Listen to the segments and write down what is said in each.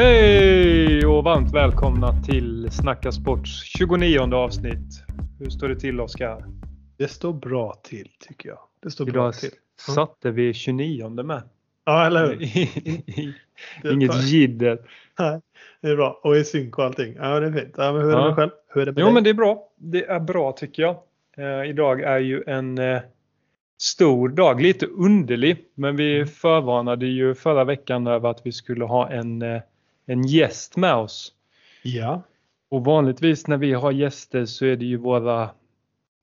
Hej och varmt välkomna till Snacka Sports 29 avsnitt. Hur står det till Oskar? Det står bra till tycker jag. Det står bra Idag till. satte vi 29 med. Ja, eller hur? Inget jidder. Nej, det är bra. Och i synk och allting. Ja, det är fint. Ja, men hur är det Ja. med själv? Hur är det med Jo dig? men det är bra. Det är bra tycker jag. Eh, idag är ju en eh, stor dag, lite underlig. Men vi Mm. förvarnade ju förra veckan över att vi skulle ha en, eh, en gäst med oss. Ja. Och vanligtvis när vi har gäster så är det ju våra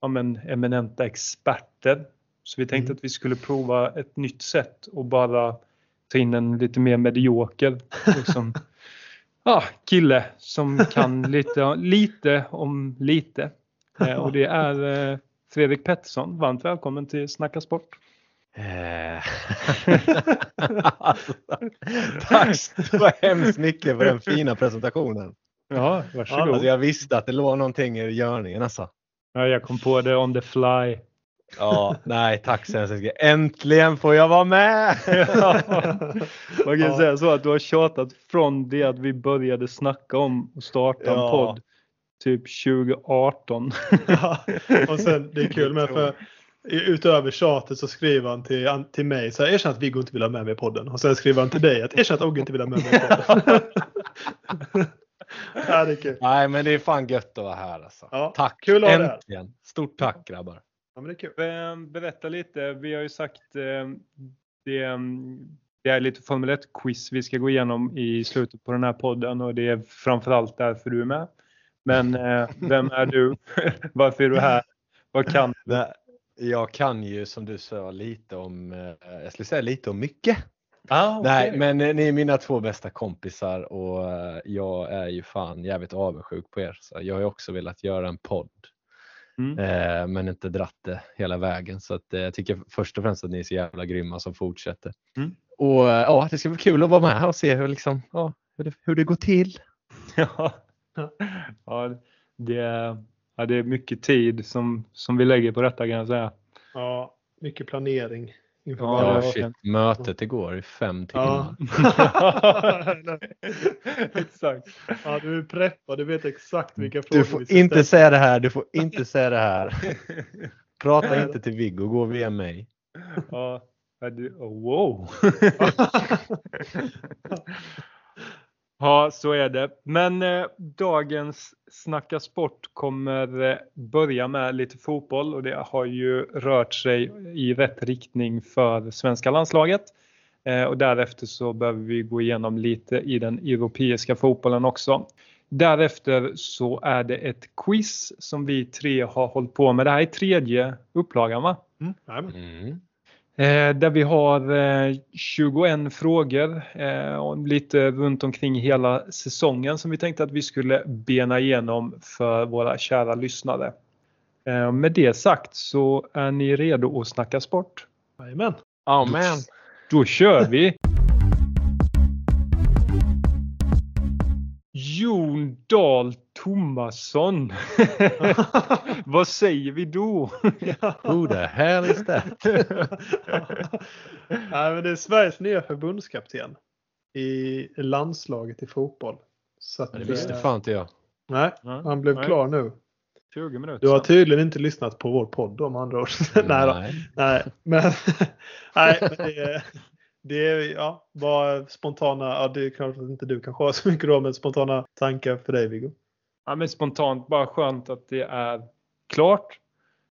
ja, men, eminenta experter. Så vi tänkte Mm. att vi skulle prova ett nytt sätt och bara ta in en lite mer medioker liksom, ja, kille som kan lite, lite om lite. Eh, och det är eh, Fredrik Pettersson. Varmt välkommen till Snacka Sport. Alltså, tack så hemskt mycket för den fina presentationen. Ja, varsågod. Alltså, jag visste att det låg någonting i görningen alltså. Ja, jag kom på det on the fly. Ja, nej tack så hemskt mycket. Äntligen får jag vara med! Man kan Ja. säga så att du har tjatat från det att vi började snacka om att starta en Ja. podd typ 2018. ja. Och sen, det är kul med för utöver tjatet så skriver han till, till mig så här, erkänn att Viggo inte vill ha med mig i podden. Och sen skriver han till dig att erkänn att Ogge inte vill ha med mig i podden. ja, det är kul. Nej men det är fan gött att vara här alltså. Ja, Tack! kul att ha dig här. Äntligen! Stort tack grabbar! Ja, men det är kul. Berätta lite, vi har ju sagt eh, det, det är lite Formel 1-quiz vi ska gå igenom i slutet på den här podden och det är framförallt därför du är med. Men eh, vem är du? Varför är du här? Vad kan du? Nej, Jag kan ju som du sa lite om, eh, jag skulle säga lite om mycket. Ah, Nej, okej. men eh, ni är mina två bästa kompisar och eh, jag är ju fan jävligt avundsjuk på er. Så jag har ju också velat göra en podd. Mm. Eh, men inte dratt det hela vägen. Så att, eh, jag tycker först och främst att ni är så jävla grymma som fortsätter. Mm. Och eh, ja, det ska bli kul att vara med och se hur, liksom, ja, hur, det, hur det går till. Ja, ja, det, ja, det är mycket tid som, som vi lägger på detta kan jag säga. Ja, mycket planering inför Ja, shit, mötet igår i fem timmar. Ja. Exakt. ja, du är preppad. Du vet exakt vilka frågor Du får inte ställa. säga det här, du får inte säga det här. Prata inte till Viggo, gå via mig. Ja, ja, du, oh, wow. Ja, så är det. Men eh, dagens Snacka Sport kommer eh, börja med lite fotboll och det har ju rört sig i rätt riktning för svenska landslaget. Eh, och därefter så behöver vi gå igenom lite i den europeiska fotbollen också. Därefter så är det ett quiz som vi tre har hållit på med. Det här är tredje upplagan va? Mm. Mm. Eh, där vi har eh, 21 frågor eh, och lite runt omkring hela säsongen som vi tänkte att vi skulle bena igenom för våra kära lyssnare. Eh, med det sagt så är ni redo att snacka sport? Jajamän. Amen. Då kör vi! Jon Dahl Tomasson. Vad säger vi då? Who the hell is that? Nej, men det är Sveriges nya förbundskapten i landslaget i fotboll. Så att, Det visste eh, fan inte jag. Nej, Ja, han blev nej. klar nu. 20 minuter Du har tydligen inte lyssnat på vår podd om andra ord. nej, då. nej, men, nej, men det, är- det är ja, bara spontana, ja, det är klart att inte du kanske har så mycket då, men spontana tankar för dig Viggo. Ja, men spontant bara skönt att det är klart.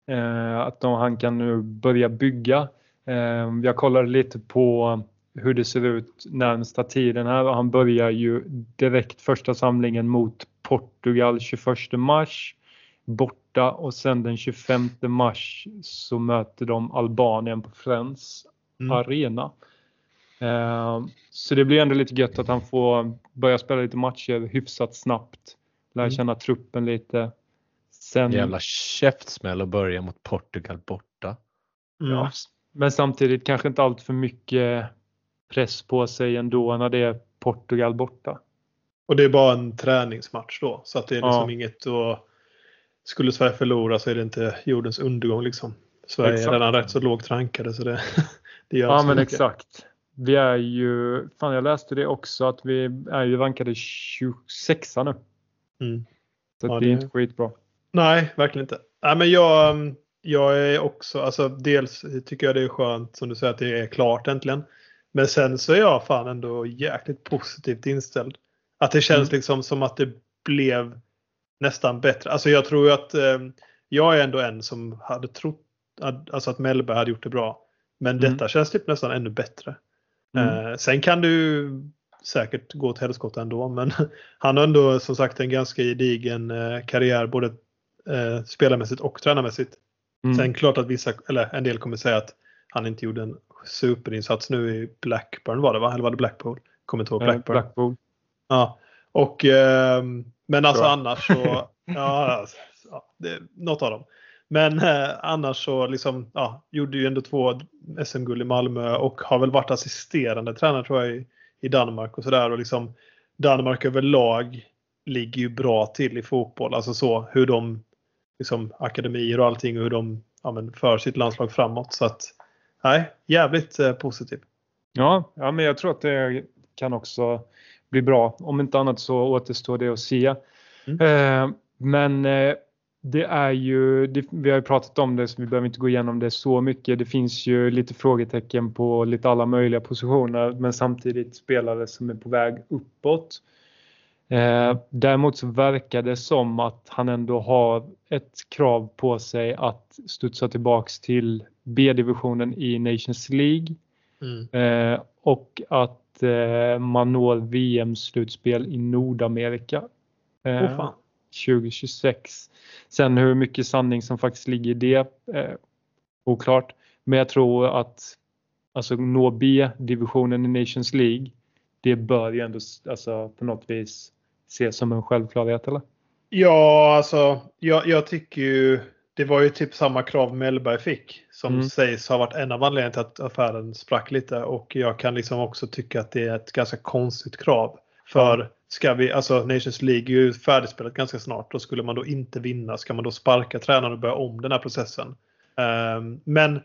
Eh, att de, han kan nu börja bygga. Eh, jag kollade lite på hur det ser ut närmsta tiden här och han börjar ju direkt första samlingen mot Portugal 21 mars borta och sen den 25 mars så möter de Albanien på Friends Mm. arena. Eh, så det blir ändå lite gött att han får börja spela lite matcher hyfsat snabbt. Lära Mm. känna truppen lite. Sen, Jävla käftsmäll att börja mot Portugal borta. Mm. ja, men samtidigt kanske inte allt för mycket press på sig ändå när det är Portugal borta. Och det är bara en träningsmatch då. Så att det är liksom Ja. inget och Skulle Sverige förlora så är det inte jordens undergång liksom. Sverige Exakt. är redan rätt så lågt rankade så det, det gör Ja men mycket. exakt. vi är ju, fan jag läste det också, att vi är ju rankade 26 nu. Mm. Så ja, det är inte skitbra. Nej, verkligen inte. Nej, men jag, jag är också, alltså dels tycker jag det är skönt som du säger att det är klart äntligen. Men sen så är jag fan ändå jäkligt positivt inställd. Att det känns mm. liksom som att det blev nästan bättre. Alltså jag tror ju att eh, jag är ändå en som hade trott att, alltså att Mellberg hade gjort det bra. Men mm. detta känns typ nästan ännu bättre. Mm. Eh, sen kan du säkert gå till helskotta ändå. Men han har ändå som sagt en ganska gedigen eh, karriär både eh, spelarmässigt och tränarmässigt. Mm. Sen klart att vissa, eller en del kommer säga att han inte gjorde en superinsats nu i Blackburn var det va? Eller var det Blackpool? Kommer inte ihåg. Blackburn. Blackpool. Ja. Och, eh, men alltså Bra. annars så, ja, alltså, ja det, något av dem. Men eh, annars så liksom, ja, gjorde ju ändå två SM-guld i Malmö och har väl varit assisterande tränare tror jag i, i Danmark och sådär. Och liksom Danmark överlag ligger ju bra till i fotboll. Alltså så hur de, liksom akademier och allting och hur de ja, men, för sitt landslag framåt. Så att, nej, jävligt eh, positiv. Ja, ja, men jag tror att det kan också bli bra. Om inte annat så återstår det att se. Mm. Eh, men eh, det är ju, det, vi har ju pratat om det så vi behöver inte gå igenom det så mycket. Det finns ju lite frågetecken på lite alla möjliga positioner men samtidigt spelare som är på väg uppåt. Eh, däremot så verkar det som att han ändå har ett krav på sig att studsa tillbaks till B-divisionen i Nations League. Mm. Eh, och att eh, man når VM-slutspel i Nordamerika. Oh, 2026. Sen hur mycket sanning som faktiskt ligger i det, eh, oklart. Men jag tror att alltså nå B-divisionen i Nations League, det bör ju ändå alltså, på något vis ses som en självklarhet eller? Ja, alltså jag, jag tycker ju det var ju typ samma krav Mellberg fick som mm. sägs ha varit en av anledningarna till att affären sprack lite och jag kan liksom också tycka att det är ett ganska konstigt krav. För ska vi, alltså Nations League är ju färdigspelat ganska snart. Då skulle man då inte vinna, ska man då sparka tränaren och börja om den här processen? Um, men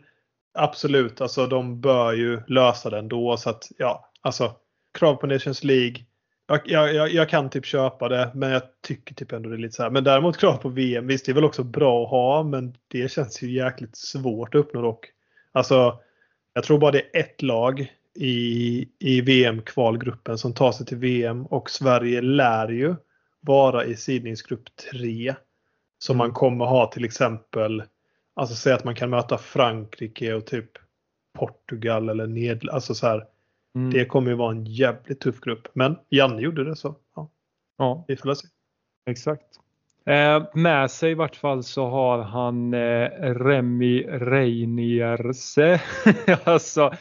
absolut, alltså de bör ju lösa den då så att ja, alltså krav på Nations League. Jag, jag, jag, kan typ köpa det, men jag tycker typ ändå det är lite så här. Men däremot krav på VM, visst det är väl också bra att ha, men det känns ju jäkligt svårt att uppnå dock. Alltså, jag tror bara det är ett lag i, i VM-kvalgruppen som tar sig till VM och Sverige lär ju vara i sidningsgrupp 3. Så man kommer ha till exempel, alltså säg att man kan möta Frankrike och typ Portugal eller Nederländerna. Alltså så här, mm. Det kommer ju vara en jävligt tuff grupp. Men Janne gjorde det så ja, ja. vi får se. Exakt. Eh, med sig i vart fall så har han eh, Remi Reinierse. alltså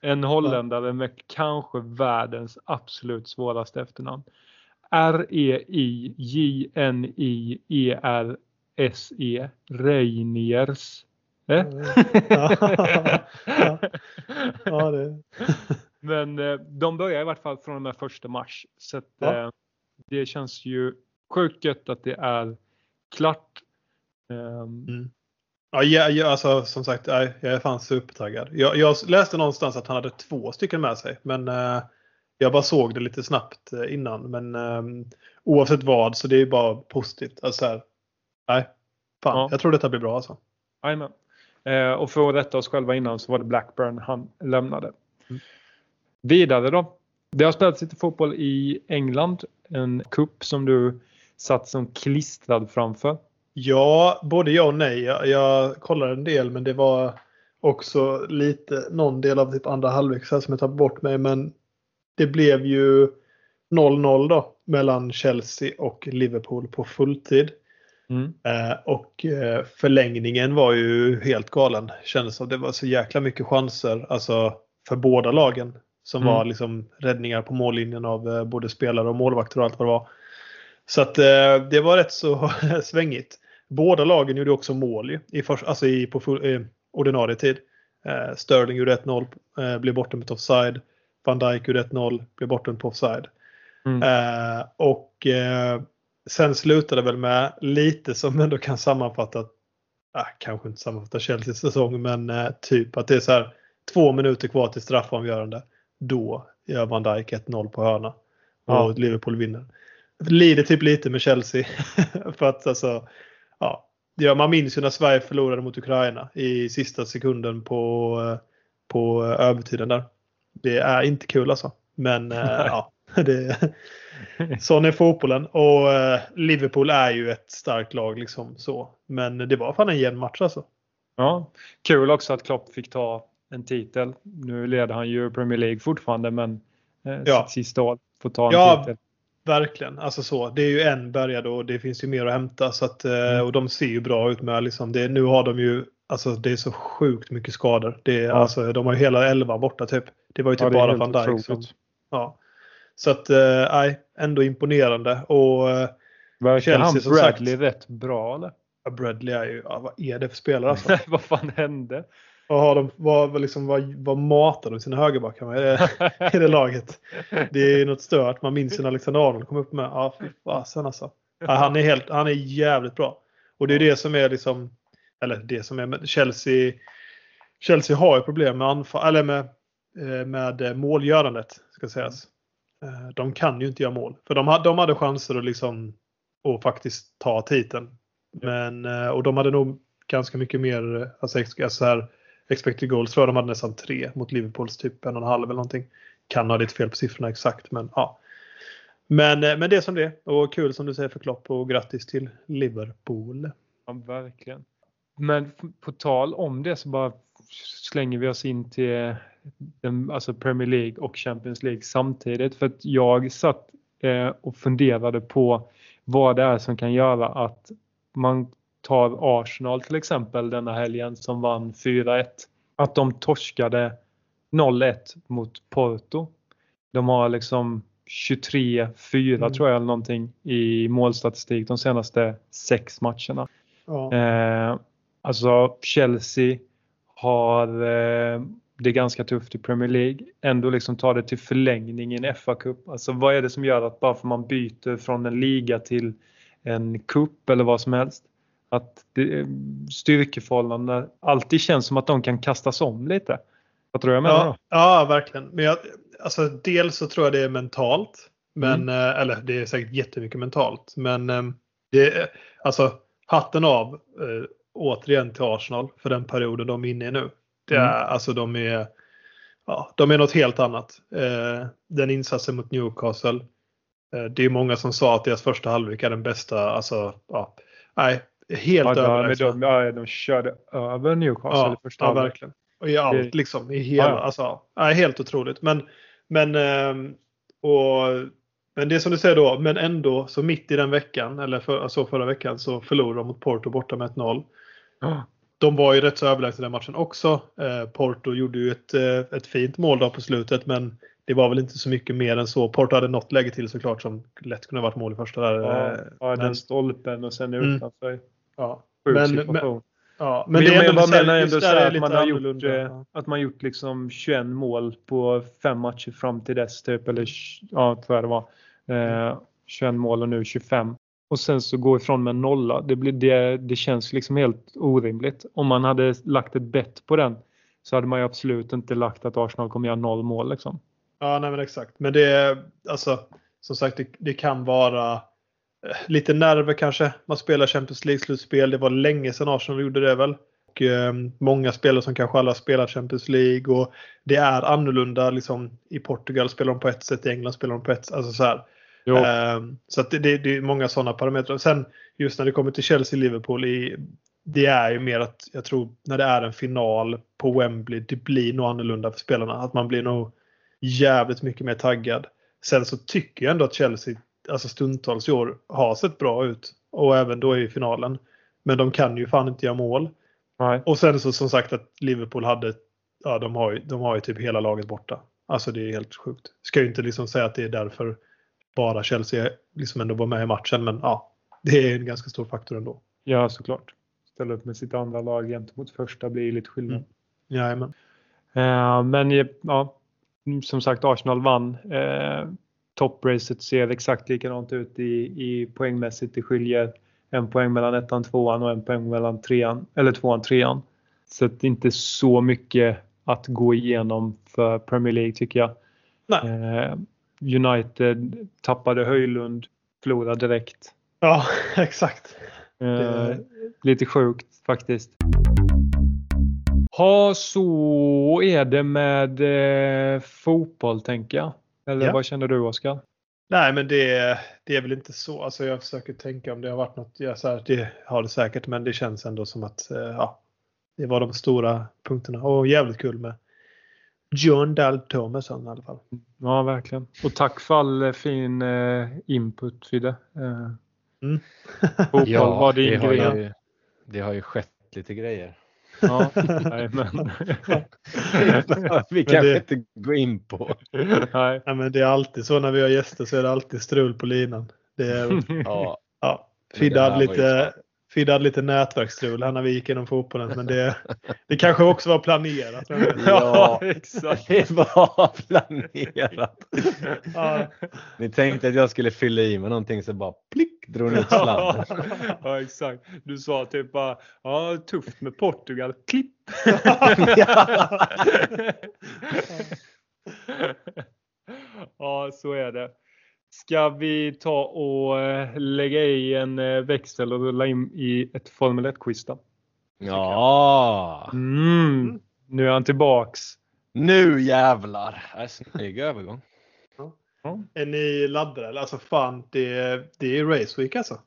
en holländare med kanske världens absolut svåraste efternamn. R-E-I-J-N-I-E-R-S-E Reiniers. Eh? ja, ja, det. Men eh, de börjar i vart fall från och med första mars. Så att, ja. eh, det känns ju sjukt gött att det är klart. Um, mm. Ja, ja, alltså som sagt, jag är fan supertaggad. Jag, jag läste någonstans att han hade två stycken med sig. Men eh, jag bara såg det lite snabbt eh, innan. Men eh, oavsett vad så det är bara positivt. Alltså, här, nej, fan, ja. jag tror detta blir bra alltså. Jajamän. Eh, och för att rätta oss själva innan så var det Blackburn han lämnade. Mm. Vidare då. Det har spelats lite fotboll i England. En kupp som du satt som klistrad framför. Ja, både ja och nej. Jag, jag kollade en del men det var också lite någon del av typ andra halvlek som jag tar bort mig. Men det blev ju 0-0 då mellan Chelsea och Liverpool på fulltid. Mm. Eh, och eh, förlängningen var ju helt galen. Kändes som det var så jäkla mycket chanser alltså för båda lagen. Som mm. var liksom räddningar på mållinjen av eh, både spelare och målvakter och allt vad det var. Så att eh, det var rätt så svängigt. Båda lagen gjorde också mål i för, alltså i, på full, i ordinarie tid. Eh, Sterling gjorde 1-0, eh, blev bortdömd offside. Van Dijk gjorde 1-0, blev bortdömd på offside. Mm. Eh, och eh, sen slutade det väl med lite som ändå kan sammanfatta, ah, kanske inte sammanfatta Chelseas säsong, men eh, typ att det är så här. två minuter kvar till straffavgörande. Då gör Van Dijk 1-0 på hörna. Och ja. Liverpool vinner. Lider typ lite med Chelsea. för att alltså, ja, ja, man minns ju när Sverige förlorade mot Ukraina i sista sekunden på, på övertiden där. Det är inte kul alltså. Men eh, ja, det, sån är fotbollen. Och eh, Liverpool är ju ett starkt lag liksom så. Men det var fan en jämn match alltså. Ja, kul också att Klopp fick ta en titel. Nu leder han ju Premier League fortfarande men eh, ja. sitt sista år får ta en ja, titel. Verkligen, alltså så. Det är ju en bärgad och det finns ju mer att hämta. Så att, eh, mm. Och de ser ju bra ut med liksom, det, nu har de ju, alltså det är så sjukt mycket skador. Det är, ja. alltså, de har ju hela elva borta typ. Det var ju typ ja, bara van Dijk som, ja. Så att, eh, nej, äh, ändå imponerande. Och äh, Verkar han Bradley sagt, rätt bra eller? Bradley är ju, ja, vad är det för spelare alltså? vad fan hände? Vad, har de, vad, liksom, vad, vad matar de sina högerbackar med i det, i det laget? Det är något stört. Man minns när Alexander Arnold kom upp med. Ja, fy fasen alltså. Ja, han, är helt, han är jävligt bra. Och det är det som är liksom, eller det som är Chelsea. Chelsea har ju problem med, anfall, eller med, eh, med målgörandet. Ska sägas. Eh, de kan ju inte göra mål. För de, de hade chanser att, liksom, att faktiskt ta titeln. Men, eh, och de hade nog ganska mycket mer, alltså, alltså här, expected goals tror jag de hade nästan tre mot Liverpools typ en och en halv eller någonting. Kan ha lite fel på siffrorna exakt men ja. Men, eh, men det är som det och kul som du säger för Klopp och grattis till Liverpool. Ja, verkligen. Men på tal om det så bara slänger vi oss in till eh, den, alltså Premier League och Champions League samtidigt. För att jag satt eh, och funderade på vad det är som kan göra att man tar Arsenal till exempel denna helgen som vann 4-1. Att de torskade 0-1 mot Porto. De har liksom 23-4 mm. tror jag eller någonting i målstatistik de senaste sex matcherna. Ja. Eh, alltså Chelsea har eh, det ganska tufft i Premier League. Ändå liksom ta det till förlängning i en FA-cup. Alltså vad är det som gör att bara för man byter från en liga till en cup eller vad som helst att styrkeförhållandena alltid känns som att de kan kastas om lite. Vad tror jag menar? Ja, ja verkligen. Men jag, alltså, dels så tror jag det är mentalt. Men, mm. Eh, eller det är säkert jättemycket mentalt. Men eh, det, alltså, hatten av äh, återigen till Arsenal för den perioden de är inne i nu. Det är, mm. Alltså de är, ja, de är något helt annat. Eh, den insatsen mot Newcastle. Eh, det är många som sa att deras första halvlek är den bästa. Alltså, ja, nej, helt ja, överlägsna. De, ja, de körde över Newcastle ja, i första ja, verkligen. Och i allt liksom. I hela, ja, Alltså, ja, helt otroligt. Men, men, ehm, och, men det som du säger då, men ändå så mitt i den veckan, eller för, alltså förra veckan, så förlorade de mot Porto borta med 1-0. De var ju rätt så överlägsna den matchen också. Eh, Porto gjorde ju ett, eh, ett fint mål då på slutet men det var väl inte så mycket mer än så. Porto hade något läge till såklart som lätt kunde ha varit mål i första där. Ja, eh, ja den stolpen och sen mm. utanför. Mm. Ja. men, Men, ja, men, men det är ändå, menar ändå så att man har gjort, ja. att man gjort liksom 21 mål på fem matcher fram till dess typ. Eller ja, tror jag det var. Eh, 21 mål och nu 25 och sen så gå ifrån med en nolla. Det, blir, det, det känns liksom helt orimligt. Om man hade lagt ett bett på den så hade man ju absolut inte lagt att Arsenal kommer göra noll mål. Liksom. Ja, nej men exakt. Men det är alltså som sagt, det, det kan vara lite nerver kanske. Man spelar Champions League-slutspel. Det var länge sedan Arsenal gjorde det väl. Och, eh, många spelare som kanske alla spelat Champions League och det är annorlunda. Liksom, I Portugal spelar de på ett sätt, i England spelar de på ett sätt. Alltså så här. Um, så det, det, det, är många sådana parametrar. Sen just när det kommer till Chelsea-Liverpool, det är ju mer att jag tror när det är en final på Wembley, det blir nog annorlunda för spelarna. Att man blir nog jävligt mycket mer taggad. Sen så tycker jag ändå att Chelsea, alltså stundtals i år, har sett bra ut. Och även då i finalen. Men de kan ju fan inte göra mål. Nej. Och sen så som sagt att Liverpool hade, ja de har ju, de har ju typ hela laget borta. Alltså det är helt sjukt. Ska ju inte liksom säga att det är därför bara Chelsea liksom ändå var med i matchen. Men ja, det är en ganska stor faktor ändå. Ja, såklart. Ställa upp med sitt andra lag gentemot första blir lite skillnad. Mm. Jajamän. Eh, men ja, som sagt Arsenal vann. Eh, Toppracet ser exakt likadant ut i, i poängmässigt. Det skiljer en poäng mellan ettan, tvåan och en poäng mellan trean, eller tvåan, trean. Så att det är inte så mycket att gå igenom för Premier League tycker jag. Eh, United tappade Höjlund, förlorade direkt. Ja, exakt. Eh, lite sjukt faktiskt. Ha, så är det med eh, fotboll tänker jag. Eller ja. vad känner du Oskar? Nej, men det, det är väl inte så. Alltså jag försöker tänka om det har varit något. Ja, så här, det har det säkert, men det känns ändå som att eh, ja, det var de stora punkterna. Och jävligt kul med John Dahl Thomasson i alla fall. Ja, verkligen. Och tack för all fin eh, input Fidde. Eh, mm. ja, var din det, har ju, det har ju skett lite grejer. Ja, nej, men. vi kanske det... inte går in på. Nej. nej. men det är alltid så när vi har gäster så är det alltid strul på linan. Det är, ja. ja. Fidde hade lite, Fidde hade lite nätverksstrul här när vi gick igenom fotbollen. Men det, det kanske också var planerat. Ja, exakt. Det var planerat. Ja. Ni tänkte att jag skulle fylla i med någonting så bara plick drog ni ut sladden. Ja, exakt. Du sa typ bara, ja tufft med Portugal, klipp. ja, så är det. Ska vi ta och eh, lägga i en eh, växel och rulla in i ett Formel 1-quiz då? Ja! Mm, nu är han tillbaks. Nu jävlar! Snygg övergång. Ja. Är ni laddade? Alltså fan, det, det är Race Week alltså.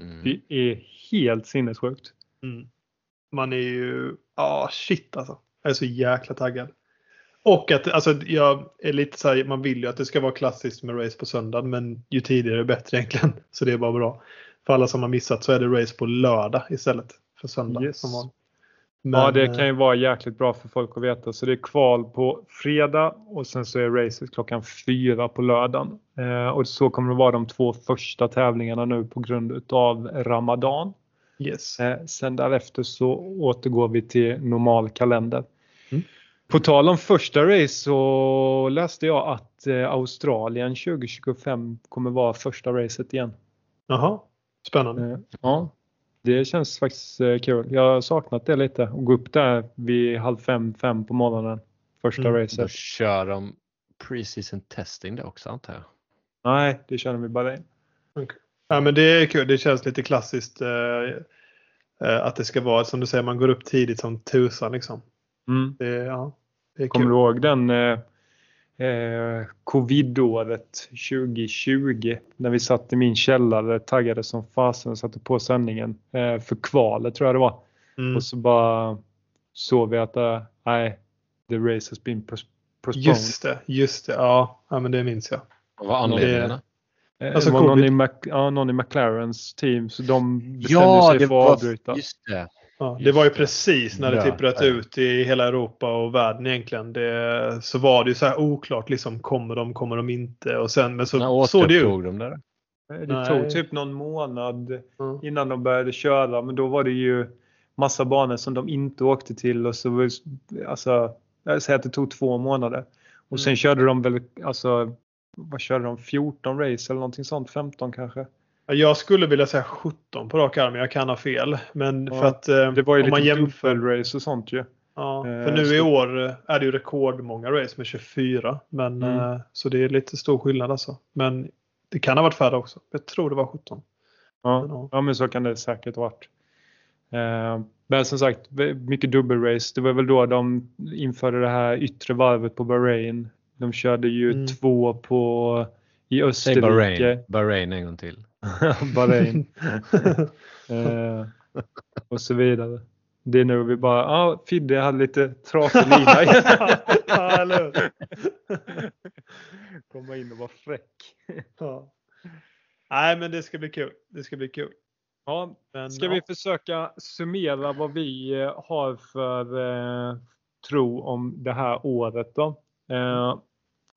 Mm. Det är helt sinnessjukt. Mm. Man är ju, ja ah, shit alltså. Jag är så jäkla taggad. Och att alltså, jag är lite så här, man vill ju att det ska vara klassiskt med race på söndag men ju tidigare bättre egentligen. Så det är bara bra. För alla som har missat så är det race på lördag istället för söndag. Yes. Som men, ja, det kan ju vara jäkligt bra för folk att veta. Så det är kval på fredag och sen så är racet klockan fyra på lördagen. Eh, och så kommer det vara de två första tävlingarna nu på grund av Ramadan. Yes. Eh, sen därefter så återgår vi till normal kalender. På tal om första race så läste jag att eh, Australien 2025 kommer vara första racet igen. Jaha, spännande. Eh, ja, det känns faktiskt eh, kul. Jag har saknat det lite och gå upp där vid halv fem, fem på morgonen. Första mm. racet. Då kör de preseason testing det också antar jag? Nej, det kör de i Bahrain. Okay. Ja, men det är kul. Det känns lite klassiskt eh, att det ska vara som du säger, man går upp tidigt som tusan liksom. Mm. Det, ja, Kommer du ihåg den eh, eh, covidåret 2020 när vi satt i min källare taggade som fasen och satte på sändningen eh, för kvalet tror jag det var. Mm. Och så bara såg vi att uh, nej, the race has been postponed. Just det, just det. Ja, ja men det minns jag. Vad var anledningen? Eh, alltså, det var någon i, Mac, ja, någon i McLarens team så de bestämde ja, sig för att avbryta. Just det. Ja, det var ju precis när det typ bröt ut i hela Europa och världen egentligen. Det, så var det ju så här oklart liksom. Kommer de, kommer de inte? Och sen, men så såg det ut. De där? Det Nej. tog typ någon månad mm. innan de började köra. Men då var det ju massa banor som de inte åkte till. Och så alltså, jag säger att det tog två månader. Och sen mm. körde de väl, alltså, vad körde de? 14 race eller någonting sånt? 15 kanske? Jag skulle vilja säga 17 på rak arm, jag kan ha fel. Men ja, för att, eh, det var ju lite man jämför... race och sånt ju. Ja, för eh, nu så... i år är det ju rekordmånga race med 24. Men, mm. eh, så det är lite stor skillnad alltså. Men det kan ha varit färre också. Jag tror det var 17. Ja, men, ja. ja men så kan det säkert ha varit. Men som sagt, mycket dubbelrace. Det var väl då de införde det här yttre varvet på Bahrain. De körde ju mm. två på i Österrike. Säg Bahrain. Bahrain en gång till. Bahrain. eh, och så vidare. Det är nu vi bara, ja ah, Fidde hade lite trasig lina. ja, Komma in och vara fräck. ja. Nej men det ska bli kul. Det ska bli kul. Ja, men, ska ja. vi försöka summera vad vi eh, har för eh, tro om det här året då? Eh,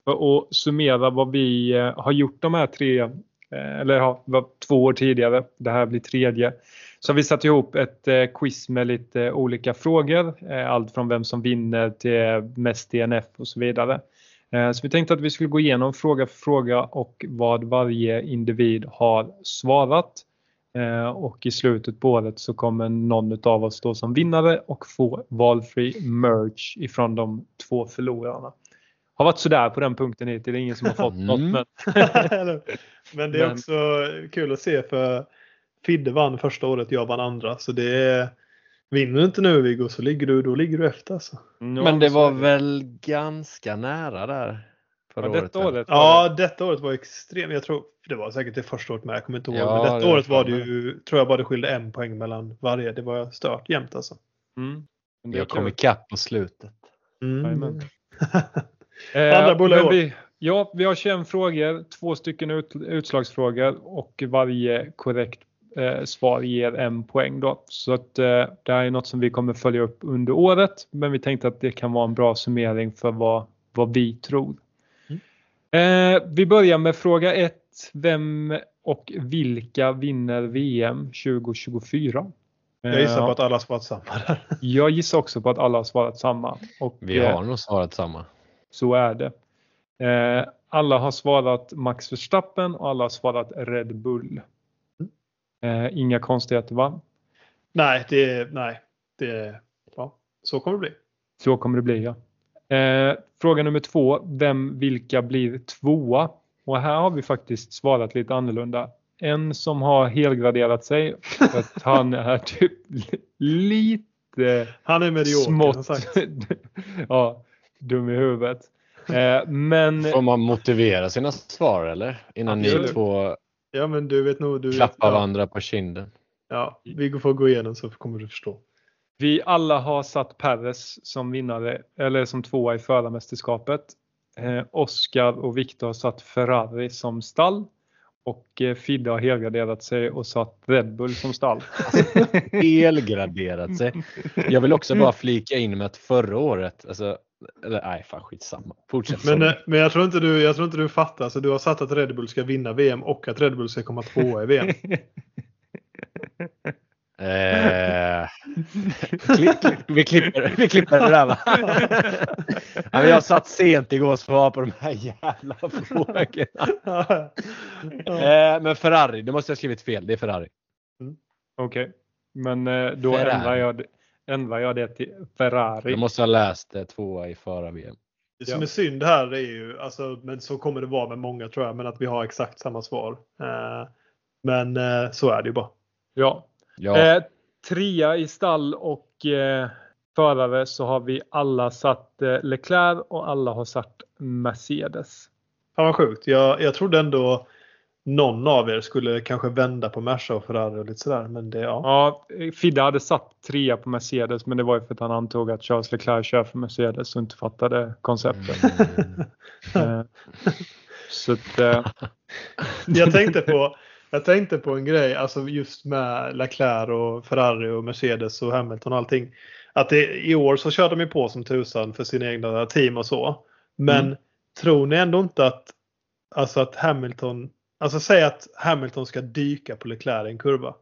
att summera vad vi eh, har gjort de här tre, Eh, eller ja, var två år tidigare, det här blir tredje. Så har vi satt ihop ett eh, quiz med lite olika frågor, eh, allt från vem som vinner till mest DNF och så vidare. Så vi tänkte att vi skulle gå igenom fråga för fråga och vad varje individ har svarat. Och i slutet på året så kommer någon av oss stå som vinnare och få valfri merch ifrån de två förlorarna. Har varit sådär på den punkten hittills. Det är ingen som har fått mm. något. Men, men det är men... också kul att se för Fidde vann första året, jag vann andra. Så det är, vinner du inte nu Viggo så ligger du, då ligger du efter. Alltså. men det var väl ganska nära där? Förra ja, detta året, året ja, detta året var extremt. Jag tror det var säkert det första året med. Jag kommer inte ihåg. Ja, men detta det året var det ju, tror jag bara det skilde en poäng mellan varje. Det var stört jämnt alltså. Mm. Jag kom ikapp på slutet. Mm. Andra eh, bullar vi, Ja, vi har 21 frågor, två stycken ut, utslagsfrågor och varje korrekt eh, svar ger en poäng. Då. Så att, eh, det här är något som vi kommer följa upp under året men vi tänkte att det kan vara en bra summering för vad, vad vi tror. Eh, vi börjar med fråga 1. Vem och vilka vinner VM 2024? Jag gissar på att alla har svarat samma. jag gissar också på att alla har svarat samma. Och, vi har eh, nog svarat samma. Så är det. Eh, alla har svarat Max Verstappen och alla har svarat Red Bull. Eh, inga konstigheter va? Nej, det, nej det, ja, så kommer det bli. Så kommer det bli ja. Eh, fråga nummer två. Vem, vilka blir tvåa? Och här har vi faktiskt svarat lite annorlunda. En som har helgraderat sig för att han är typ lite Han är medioker. Smått, ja, dum i huvudet. Eh, men... Får man motivera sina svar eller? Innan Absolut. ni två ja, men du vet nog, du klappar vet, ja. varandra på kinden. Ja, vi får gå igenom så kommer du förstå. Vi alla har satt Perez som vinnare eller som tvåa i förarmästerskapet. Eh, Oskar och Viktor har satt Ferrari som stall. Och eh, Fidde har helgraderat sig och satt Red Bull som stall. helgraderat sig. Jag vill också bara flika in med att förra året, alltså, eller nej fan skitsamma. Fortsätt. Men, eh, men jag, tror inte du, jag tror inte du fattar. Alltså, du har satt att Red Bull ska vinna VM och att Red Bull ska komma tvåa i VM. Eh, vi, klipper, vi klipper det där va? ja, jag satt sent igår och svarade på de här jävla frågorna. eh, men Ferrari, det måste jag ha skrivit fel. Det är Ferrari. Mm. Okej, okay. men eh, då Ferrari. ändrar jag, det, ändrar jag det till Ferrari. Jag måste ha läst det tvåa i förra VM. Det som är synd här är ju, alltså, men så kommer det vara med många tror jag, men att vi har exakt samma svar. Eh, men eh, så är det ju bara. Ja, Ja. Eh, trea i stall och eh, förare så har vi alla satt eh, Leclerc och alla har satt Mercedes. Fan vad sjukt. Jag, jag trodde ändå någon av er skulle kanske vända på Merca och Ferrari och lite sådär. Men det, ja. ja, Fidde hade satt trea på Mercedes men det var ju för att han antog att Charles Leclerc kör för Mercedes och inte fattade konceptet. Mm. Eh, så att, eh, jag tänkte på jag tänkte på en grej, alltså just med Leclerc och Ferrari och Mercedes och Hamilton och allting. Att det, i år så kör de ju på som tusan för sina egna team och så. Men mm. tror ni ändå inte att, alltså att Hamilton, alltså säg att Hamilton ska dyka på Leclerc i en kurva.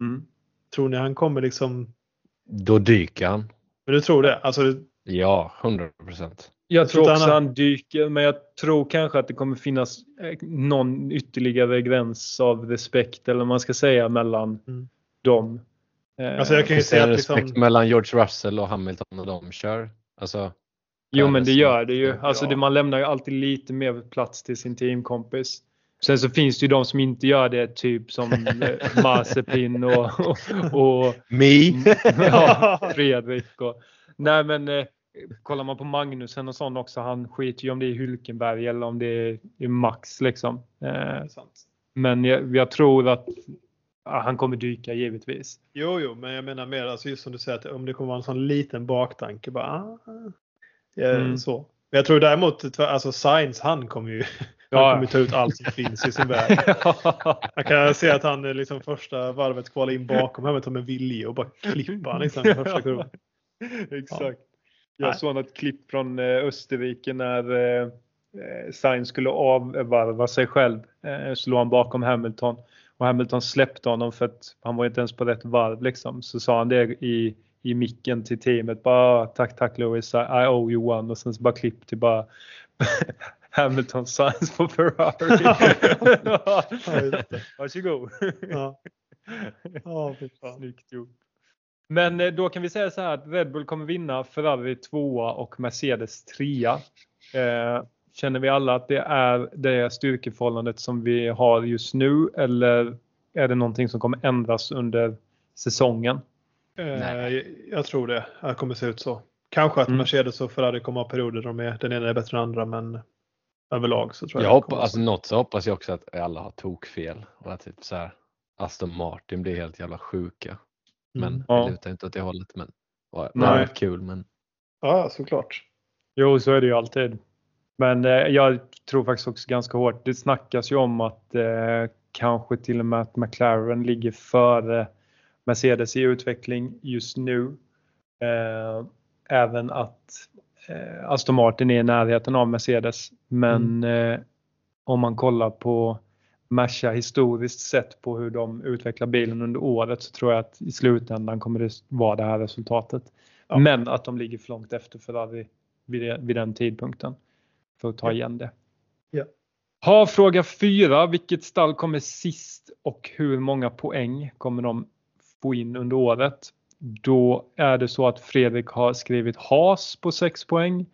Mm. Tror ni han kommer liksom? Då dyker han. Men du tror det? Alltså, ja, 100 procent. Jag tror också han dyker, men jag tror kanske att det kommer finnas eh, någon ytterligare gräns av respekt eller vad man ska säga mellan mm. dem. Eh, alltså jag kan ju säga liksom... respekt mellan George Russell och Hamilton och de kör. Alltså, jo men det gör det ju. Alltså det, man lämnar ju alltid lite mer plats till sin teamkompis. Sen så finns det ju de som inte gör det, typ som eh, Mazepin och, och, och Me? ja, Fredrik. Och, nej men kollar man på Magnusen och sånt också, han skiter ju om det är Hylkenberg eller om det är Max liksom. Eh, men jag, jag, tror att ja, han kommer dyka givetvis. Jo, jo, men jag menar mer alltså just som du säger att om det kommer vara en sån liten baktanke bara ah, ja, mm. så. Men jag tror däremot alltså Sainz han kommer ju han ja. kommer ta ut allt som finns i sin väg. Jag kan se att han liksom första varvet kvalar in bakom Hamilton med vilje och bara klippa liksom första kurvan. Exakt. Jag såg något klipp från eh, Österrike när eh, eh, Sainz skulle avvarva sig själv. Så låg han bakom Hamilton och Hamilton släppte honom för att han var inte ens på rätt varv liksom. Så sa han det i, i micken till teamet. Bara ah, tack, tack Lewis, I, I owe you one. Och sen så bara klipp till bara Hamilton Sainz på Ferrari. ja, Varsågod. ja. Ja, Snyggt gjort. Men eh, då kan vi säga så här att Red Bull kommer vinna, Ferrari tvåa och Mercedes trea. Eh, känner vi alla att det är det styrkeförhållandet som vi har just nu eller är det någonting som kommer ändras under säsongen? Eh, jag tror det. Det kommer se ut så. Kanske att mm. Mercedes och Ferrari kommer ha perioder där de är, den ena är bättre än den andra men överlag så tror jag. jag hoppas, alltså, något så hoppas jag också att alla har tokfel och att typ så här, Aston Martin blir helt jävla sjuka. Men mm. det lutar inte åt det hållet. Men det var kul. Men... Ja, såklart. Jo, så är det ju alltid. Men eh, jag tror faktiskt också ganska hårt. Det snackas ju om att eh, kanske till och med att McLaren ligger före Mercedes i utveckling just nu. Eh, även att eh, Aston Martin är i närheten av Mercedes. Men mm. eh, om man kollar på Merca historiskt sett på hur de utvecklar bilen under året så tror jag att i slutändan kommer det vara det här resultatet. Ja. Men att de ligger för långt efter Ferrari vid, vid den tidpunkten för att ta igen det. Ja. Ha, fråga fyra. Vilket stall kommer sist och hur många poäng kommer de få in under året? Då är det så att Fredrik har skrivit Has på 6 poäng.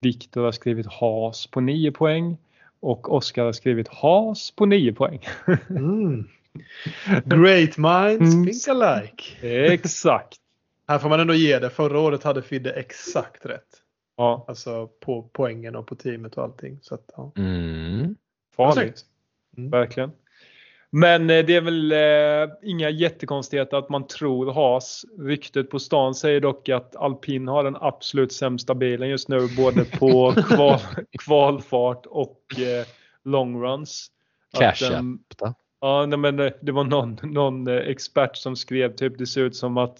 Viktor har skrivit Has på 9 poäng. Och Oskar har skrivit Has på 9 poäng. Mm. Great minds mm. think alike. Exakt. Här får man ändå ge det. Förra året hade Fidde exakt rätt. Ja. Alltså på poängen och på teamet och allting. Så att, ja. mm. Farligt. Mm. Verkligen. Men eh, det är väl eh, inga jättekonstigheter att man tror Haas. Ryktet på stan säger dock att Alpin har den absolut sämsta bilen just nu både på kval, kvalfart och eh, longruns. Cash den, Ja, men eh, det var någon, någon eh, expert som skrev typ det ser ut som att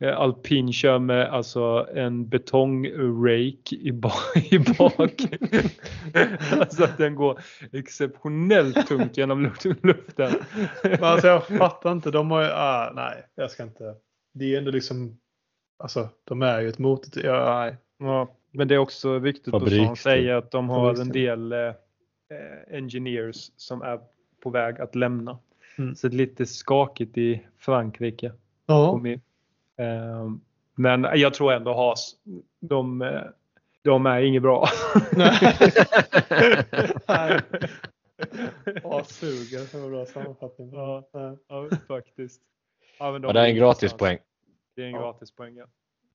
alpin kör med alltså en betongrake i, ba i bak. alltså att den går exceptionellt tungt genom luften. Men alltså jag fattar inte. De har ju, ah, nej, jag ska inte. Det är ändå liksom, alltså de är ju ett motor. Ja, nej. Ja, men det är också viktigt att säga att de har en del eh, engineers som är på väg att lämna. Mm. Så det är lite skakigt i Frankrike. Ja. Ehm, men jag tror ändå Haas, de, de är inget bra. Haas suger, det var bra sammanfattning. Ja, ja faktiskt. Ja, men de det är en gratispoäng. Det är en gratispoäng, ja.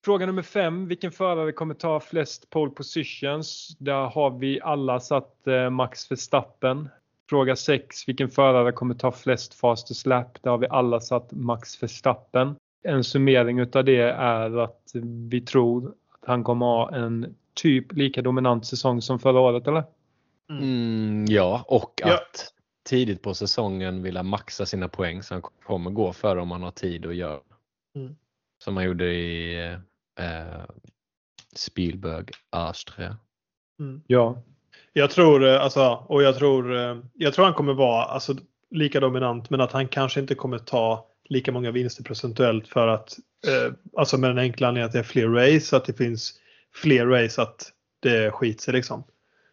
Fråga nummer fem. Vilken förare kommer ta flest pole positions? Där har vi alla satt eh, Max Verstappen. Fråga 6. Vilken förare kommer ta flest fastest lap? Där har vi alla satt Max Verstappen en summering utav det är att vi tror att han kommer ha en typ lika dominant säsong som förra året eller? Mm, ja, och ja. att tidigt på säsongen vilja maxa sina poäng så han kommer gå för om han har tid att göra. Mm. Som han gjorde i eh, Spielberg Austria. Mm. Ja. Jag tror, eh, alltså, och jag tror, eh, jag tror han kommer vara alltså, lika dominant men att han kanske inte kommer ta lika många vinster procentuellt för att eh, alltså med den enkla anledningen att det är fler race, att det finns fler race att det skiter sig liksom.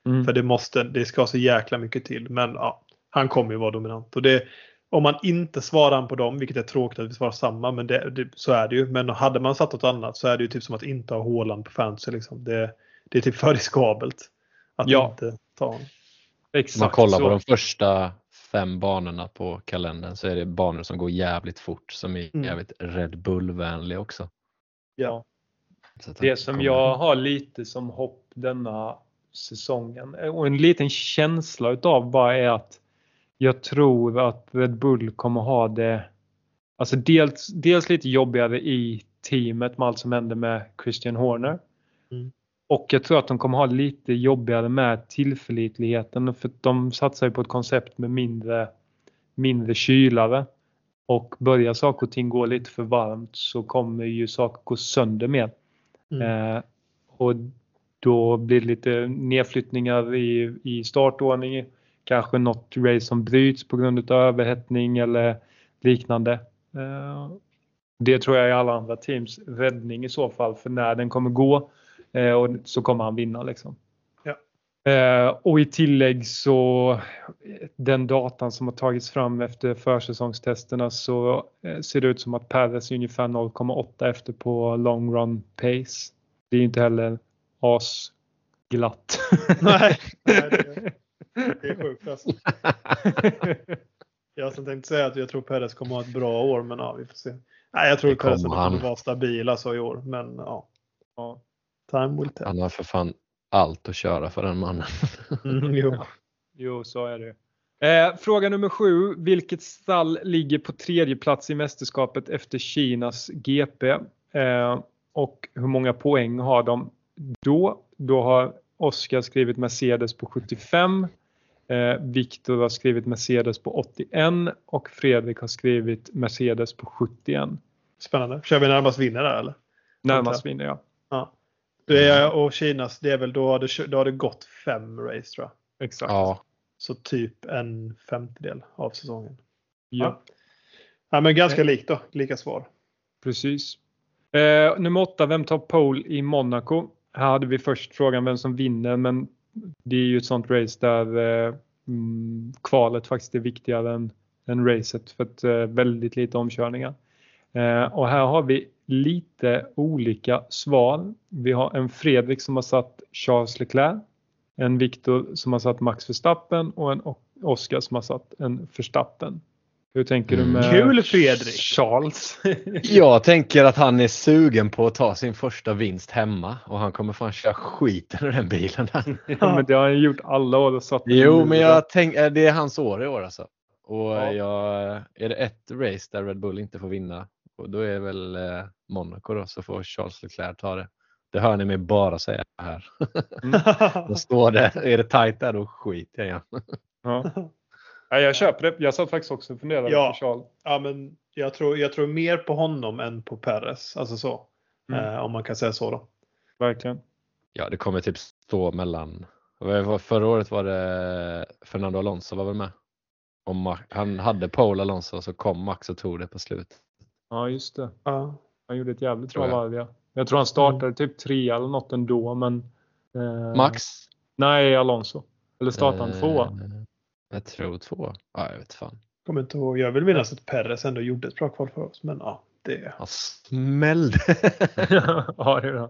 Mm. För det måste, det ska så jäkla mycket till. Men ja, han kommer ju vara dominant. Och det, om man inte svarar på dem, vilket är tråkigt att vi svarar samma, men det, det, så är det ju. Men hade man satt något annat så är det ju typ som att inte ha Håland på fantasy. Liksom. Det, det är typ för riskabelt att ja. inte ta honom. Exakt, man kollar så. på de första fem banorna på kalendern så är det banor som går jävligt fort som är mm. jävligt Red Bull-vänliga också. Ja. Det som jag har lite som hopp denna säsongen och en liten känsla utav bara är att jag tror att Red Bull kommer ha det Alltså dels, dels lite jobbigare i teamet med allt som hände med Christian Horner. Mm. Och jag tror att de kommer ha lite jobbigare med tillförlitligheten för de satsar ju på ett koncept med mindre, mindre kylare. Och börjar saker och ting gå lite för varmt så kommer ju saker gå sönder mer. Mm. Eh, och då blir det lite nedflyttningar i, i startordning. Kanske något race som bryts på grund av överhettning eller liknande. Eh, det tror jag är alla andra teams räddning i så fall för när den kommer gå och så kommer han vinna liksom. Ja. Eh, och i tillägg så den datan som har tagits fram efter försäsongstesterna så eh, ser det ut som att Perez är ungefär 0,8 efter på long run pace. Det är inte heller asglatt. Nej, nej det, det är sjukt alltså. Jag som tänkte säga att jag tror Perez kommer att ha ett bra år, men ja, vi får se. Nej, jag tror att Perez kommer att vara stabil alltså i år, men ja. ja. Time will tell. Han har för fan allt att köra för den mannen. Mm, jo. jo, så är det. Eh, fråga nummer sju. Vilket stall ligger på tredje plats i mästerskapet efter Kinas GP? Eh, och hur många poäng har de då? Då har Oskar skrivit Mercedes på 75. Eh, Viktor har skrivit Mercedes på 81 och Fredrik har skrivit Mercedes på 71. Spännande. Kör vi närmast vinner där eller? Närmast vinner ja. Det är, och Kinas, det är väl då har det, då har det gått fem race tror jag. Exakt. Ja. Så typ en femtedel av säsongen. Ja. ja. ja men ganska eh. likt då, lika svar. Precis. Eh, nummer åtta, vem tar pole i Monaco? Här hade vi först frågan vem som vinner men det är ju ett sånt race där eh, mm, kvalet faktiskt är viktigare än, än racet för att eh, väldigt lite omkörningar. Eh, och här har vi lite olika svar. Vi har en Fredrik som har satt Charles Leclerc, en Viktor som har satt Max Verstappen och en Oskar som har satt en Verstappen. Hur tänker du mm. med Kul Fredrik! Charles? jag tänker att han är sugen på att ta sin första vinst hemma och han kommer fan köra skiten ur den bilen. ja, men det har han gjort alla år. Och satt jo, men jag tänker det är hans år i år alltså. Och ja. jag, är det ett race där Red Bull inte får vinna och då är det väl eh, Monaco då så får Charles Leclerc ta det. Det hör ni mig bara säga här. Mm. då står det, är det tajt där då skiter jag igen. ja. Ja, jag köper det. Jag satt faktiskt också och funderade ja. på Charles. Ja, men jag tror, jag tror mer på honom än på Perez. Alltså så. Mm. Eh, om man kan säga så då. Verkligen. Ja, det kommer typ stå mellan. Förra året var det Fernando Alonso var väl med. Om han hade Paul Alonso så kom Max och tog det på slutet. Ja, just det. Ja. Han gjorde ett jävligt bra varv. Ja. Jag tror han startade mm. typ tre eller något ändå, men. Eh, Max? Nej, Alonso. Eller startade han eh, tvåa? Jag tror två. Ja, jag vet fan. Kommer inte ihåg. Jag vill minnas att Perez ändå gjorde ett bra kval för oss, men ja, det. Han smällde. ja, det är.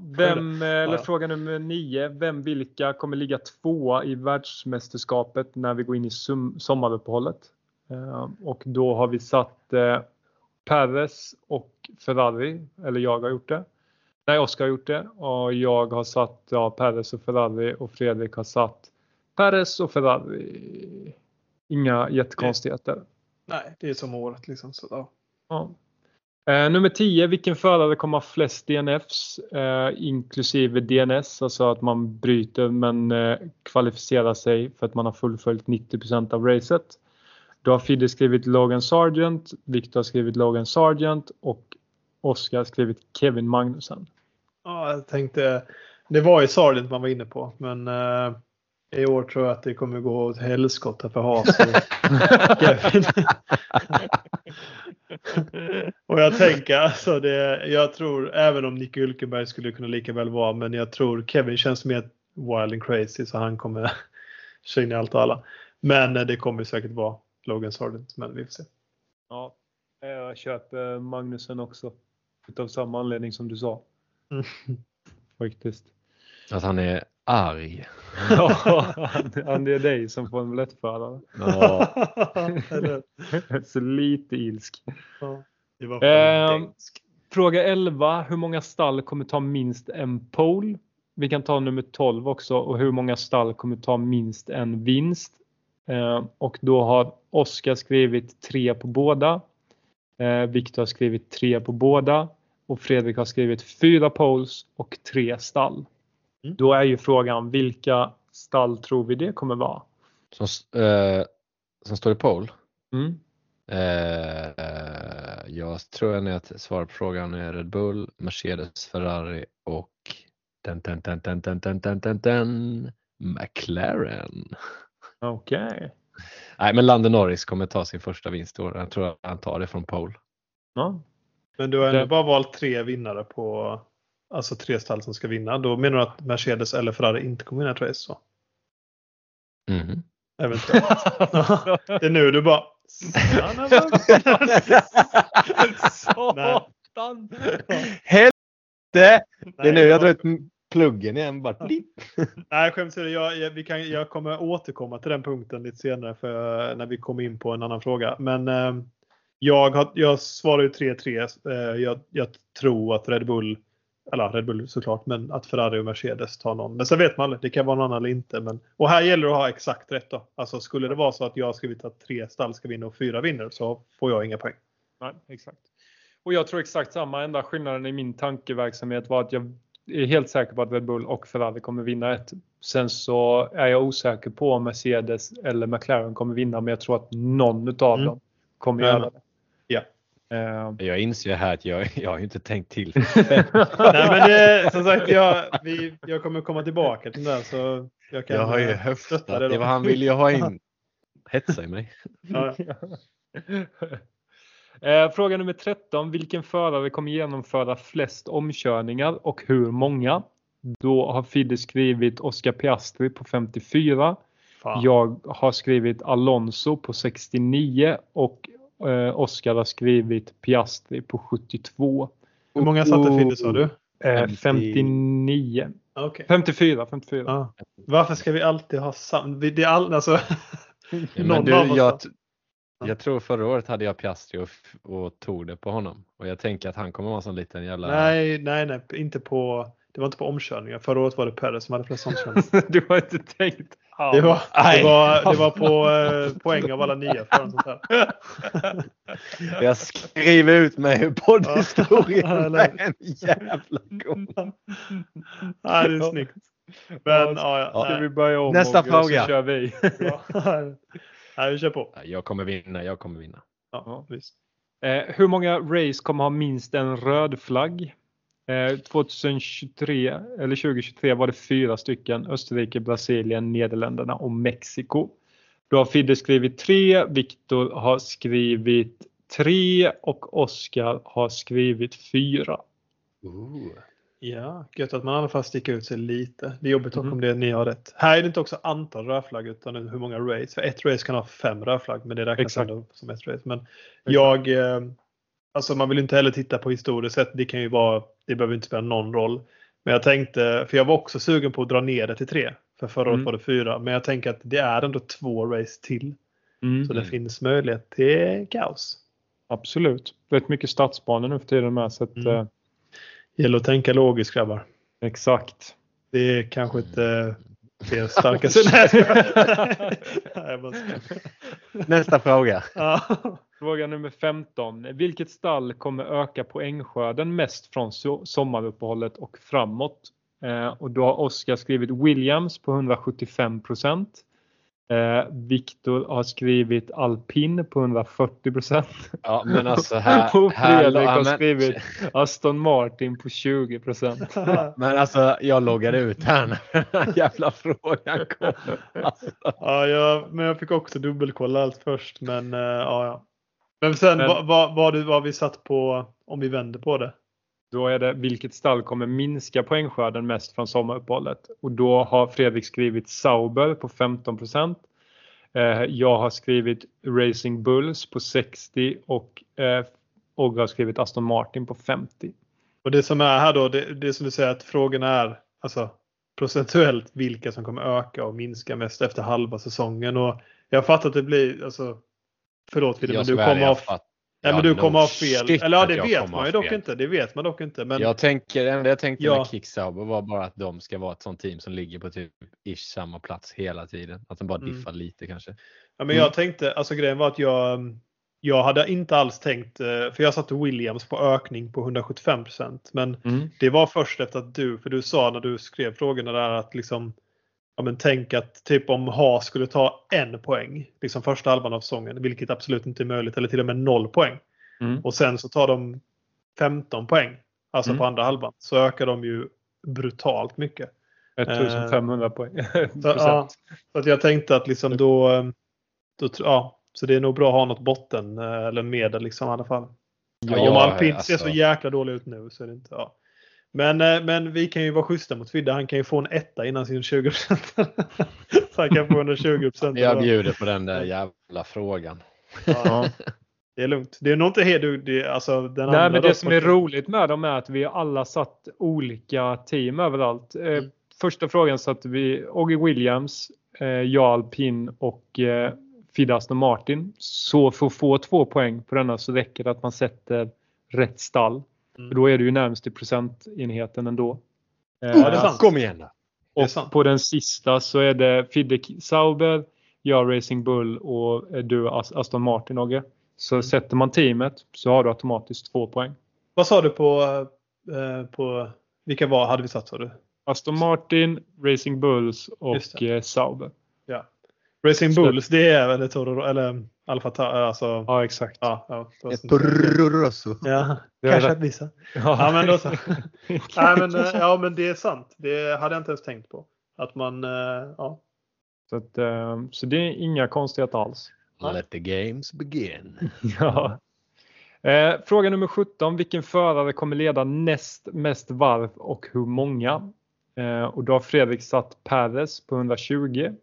Vem, eller ja. fråga nummer nio. Vem, vilka kommer ligga tvåa i världsmästerskapet när vi går in i sommaruppehållet? Eh, och då har vi satt Perez och Ferrari, eller jag har gjort det. Nej, Oskar har gjort det och jag har satt ja, Perez och Ferrari och Fredrik har satt Perez och Ferrari. Inga jättekonstigheter. Nej, det är som året liksom. Så, ja. ja. Eh, nummer 10, vilken förare kommer ha flest DNFs eh, inklusive DNS, alltså att man bryter men eh, kvalificerar sig för att man har fullföljt 90% av racet. Då har Fidde skrivit Logan Sargent, Viktor har skrivit Logan Sargent och Oskar har skrivit Kevin Magnussen. Ja, jag tänkte, det var ju Sargent man var inne på, men eh, i år tror jag att det kommer gå åt helskotta för Haas och Kevin. och jag tänker alltså det, jag tror även om Nick Hülkenberg skulle kunna lika väl vara, men jag tror Kevin känns mer wild and crazy så han kommer köra in i allt och alla. Men eh, det kommer säkert vara Logan Sargent, men vi får se. Ja, jag köper Magnusen också. Utav samma anledning som du sa. Mm. Faktiskt. Att han är arg. ja, han, det är dig som får en lättförare. Ja. Så lite ilsk. Ja, eh, fråga 11. Hur många stall kommer ta minst en pole? Vi kan ta nummer 12 också och hur många stall kommer ta minst en vinst? Eh, och då har Oskar skrivit tre på båda. Eh, Viktor har skrivit tre på båda och Fredrik har skrivit fyra poles och tre stall. Mm. Då är ju frågan vilka stall tror vi det kommer vara? Som, eh, som står i pole? Mm. Eh, jag tror att svaret på frågan är Red Bull, Mercedes, Ferrari och den, den, den, den, den, den, den, den, den, McLaren. Okej. Okay. Nej, men Lando Norris kommer ta sin första vinst i år. Jag tror att han tar det från pole. Ja. Men du har ändå det... bara valt tre vinnare på alltså tre stall som ska vinna. Då menar du att Mercedes eller Ferrari inte kommer vinna ett race? Så? Mm. Eventuellt. det är nu du bara Satan! Helvete! Det är nu jag drar ut pluggen igen. Bara. Nej, skämt. Jag, jag, vi kan, jag kommer återkomma till den punkten lite senare för, när vi kommer in på en annan fråga. Men eh, jag, har, jag svarar ju 3-3. Eh, jag, jag, tror att Red Bull, eller Red Bull såklart, men att Ferrari och Mercedes tar någon. Men sen vet man aldrig. Det kan vara någon annan eller inte. Men, och här gäller det att ha exakt rätt då. Alltså skulle det vara så att jag har skrivit att tre stall ska vinna och fyra vinner så får jag inga poäng. Nej, exakt. Och jag tror exakt samma. Enda skillnaden i min tankeverksamhet var att jag är helt säker på att Red Bull och Ferrari kommer vinna ett. Sen så är jag osäker på om Mercedes eller McLaren kommer vinna, men jag tror att någon av mm. dem kommer mm. göra det. Ja. Uh, jag inser här att jag, jag har inte tänkt till. Nej, men det, som sagt, jag, vi, jag kommer komma tillbaka till det. Så jag, kan jag har ju eh, höftat. Det, det var han ville ju ha in. Hetsa i mig. Ja. Eh, fråga nummer 13. Vilken förare kommer genomföra flest omkörningar och hur många? Då har Fidde skrivit Oscar Piastri på 54. Fan. Jag har skrivit Alonso på 69 och eh, Oscar har skrivit Piastri på 72. Hur många satte Fidde sa du? Eh, 59. Okay. 54. 54. Ah. Varför ska vi alltid ha samma? Det är all, alltså, ja, någon du, av oss jag, jag tror förra året hade jag Piastri och, och tog det på honom. Och jag tänker att han kommer vara en sån liten jävla... Nej, nej, nej. Inte på, det var inte på omkörningar. Förra året var det Perez som hade flest omkörningar. du har inte tänkt ah. det, var, det, var, det var på eh, poäng av alla nio. För sånt här. jag skriver ut mig ur poddhistorien med en jävla gång. Nej, det är snyggt. Men, ja, ja, Ska vi börja om Nästa och, fråga. så kör vi. Nej, vi kör på. Jag kommer vinna, jag kommer vinna. Ja, visst. Eh, hur många race kommer ha minst en röd flagg? Eh, 2023 eller 2023 var det fyra stycken. Österrike, Brasilien, Nederländerna och Mexiko. Då har Fidde skrivit tre, Viktor har skrivit tre och Oskar har skrivit fyra. Ooh. Ja, gött att man i alla fall sticker ut sig lite. Det är jobbigt mm. om det ni har rätt. Här är det inte också antal rödflagg utan hur många race. För ett race kan ha fem rödflagg men det räknas Exakt. ändå som ett race. Men Exakt. jag, eh, alltså man vill inte heller titta på historiskt sett. Det kan ju vara, det behöver inte spela någon roll. Men jag tänkte, för jag var också sugen på att dra ner det till tre. För förra mm. året var det fyra. Men jag tänker att det är ändå två race till. Mm. Så det finns möjlighet till kaos. Absolut. Rätt mycket stadsbanor nu för tiden med. Så att, mm. Gäller att tänka logiskt grabbar. Exakt. Det är kanske inte det starkaste. Nästa fråga. Fråga nummer 15. Vilket stall kommer öka poängskörden mest från sommaruppehållet och framåt? Eh, och då har Oskar skrivit Williams på 175 procent. Eh, Viktor har skrivit alpin på 140 procent. Ja, men alltså här, och Fredrik har skrivit Aston Martin på 20 procent. men alltså jag loggade ut här när den jävla frågan kom. Alltså. Ja, jag, men jag fick också dubbelkolla allt först. Men uh, ja, ja. Men sen men, vad, vad, vad, vad vi satt på om vi vänder på det? Då är det vilket stall kommer minska poängskörden mest från sommaruppehållet? Och då har Fredrik skrivit Sauber på 15 eh, Jag har skrivit Racing Bulls på 60 och eh, Ogge har skrivit Aston Martin på 50. Och det som är här då, det, det som du säger att frågorna är alltså procentuellt vilka som kommer öka och minska mest efter halva säsongen. Och jag fattar att det blir, alltså, förlåt Fidde, men du kommer ha Nej, men du kommer ha fel. Eller ja, det vet man ju dock inte. Det vet man dock inte. Men... Jag tänker, det enda jag tänkte ja. med Kicksauber var bara att de ska vara ett sånt team som ligger på typ ish samma plats hela tiden. Att de bara mm. diffar mm. lite kanske. Ja, men mm. jag tänkte, alltså grejen var att jag, jag hade inte alls tänkt, eh, för jag satte Williams på ökning på 175% Men mm. det var först efter att du, för du sa när du skrev frågorna där att liksom ja, men tänk att typ om Ha skulle ta en poäng, liksom första halvan av säsongen, vilket absolut inte är möjligt, eller till och med noll poäng. Mm. Och sen så tar de 15 poäng, alltså mm. på andra halvan, så ökar de ju brutalt mycket. 1500 eh, poäng. så, ja, så att jag tänkte att liksom då, då, ja, så det är nog bra att ha något botten eh, eller medel liksom i alla fall. Ja, om alpin alltså... ser så jäkla dålig ut nu så är det inte, ja. Men, eh, men vi kan ju vara schyssta mot Fidde. Han kan ju få en etta innan sin 20 Så han kan få 120 Jag bjuder på den där jävla frågan. Ja. Det är lugnt. Det är nog inte helt... Det, alltså, den Nej, men det som är roligt med dem är att vi alla satt olika team överallt. Eh, mm. Första frågan satte vi Oggy Williams, eh, Jarl Pin och Fidde Aston Martin. Så för att få två poäng på denna så räcker det att man sätter rätt stall. Mm. Då är det ju närmast i procentenheten ändå. Ja, det är eh, sant. Kom igen. Och på den sista så är det Fidde Sauber, jag Racing Bull och du Aston Martin Ogge. Så mm. sätter man teamet så har du automatiskt två poäng. Vad sa du på, eh, på vilka var hade vi satt sa du? Aston Martin, Racing Bulls och eh, Sauber. Ja. Racing Bulls det är väl Toro eller Alfa alltså, Ja exakt. Ja, ja, Rosso. Ja, kanske att visa. Ja. ja men då så. Nej, men, eh, ja men det är sant. Det hade jag inte ens tänkt på. Att man, ja. Så, att, så det är inga konstigheter alls. Let the games begin. ja. Eh, fråga nummer 17. Vilken förare kommer leda näst mest varv och hur många? Eh, och då har Fredrik satt Perez på 120.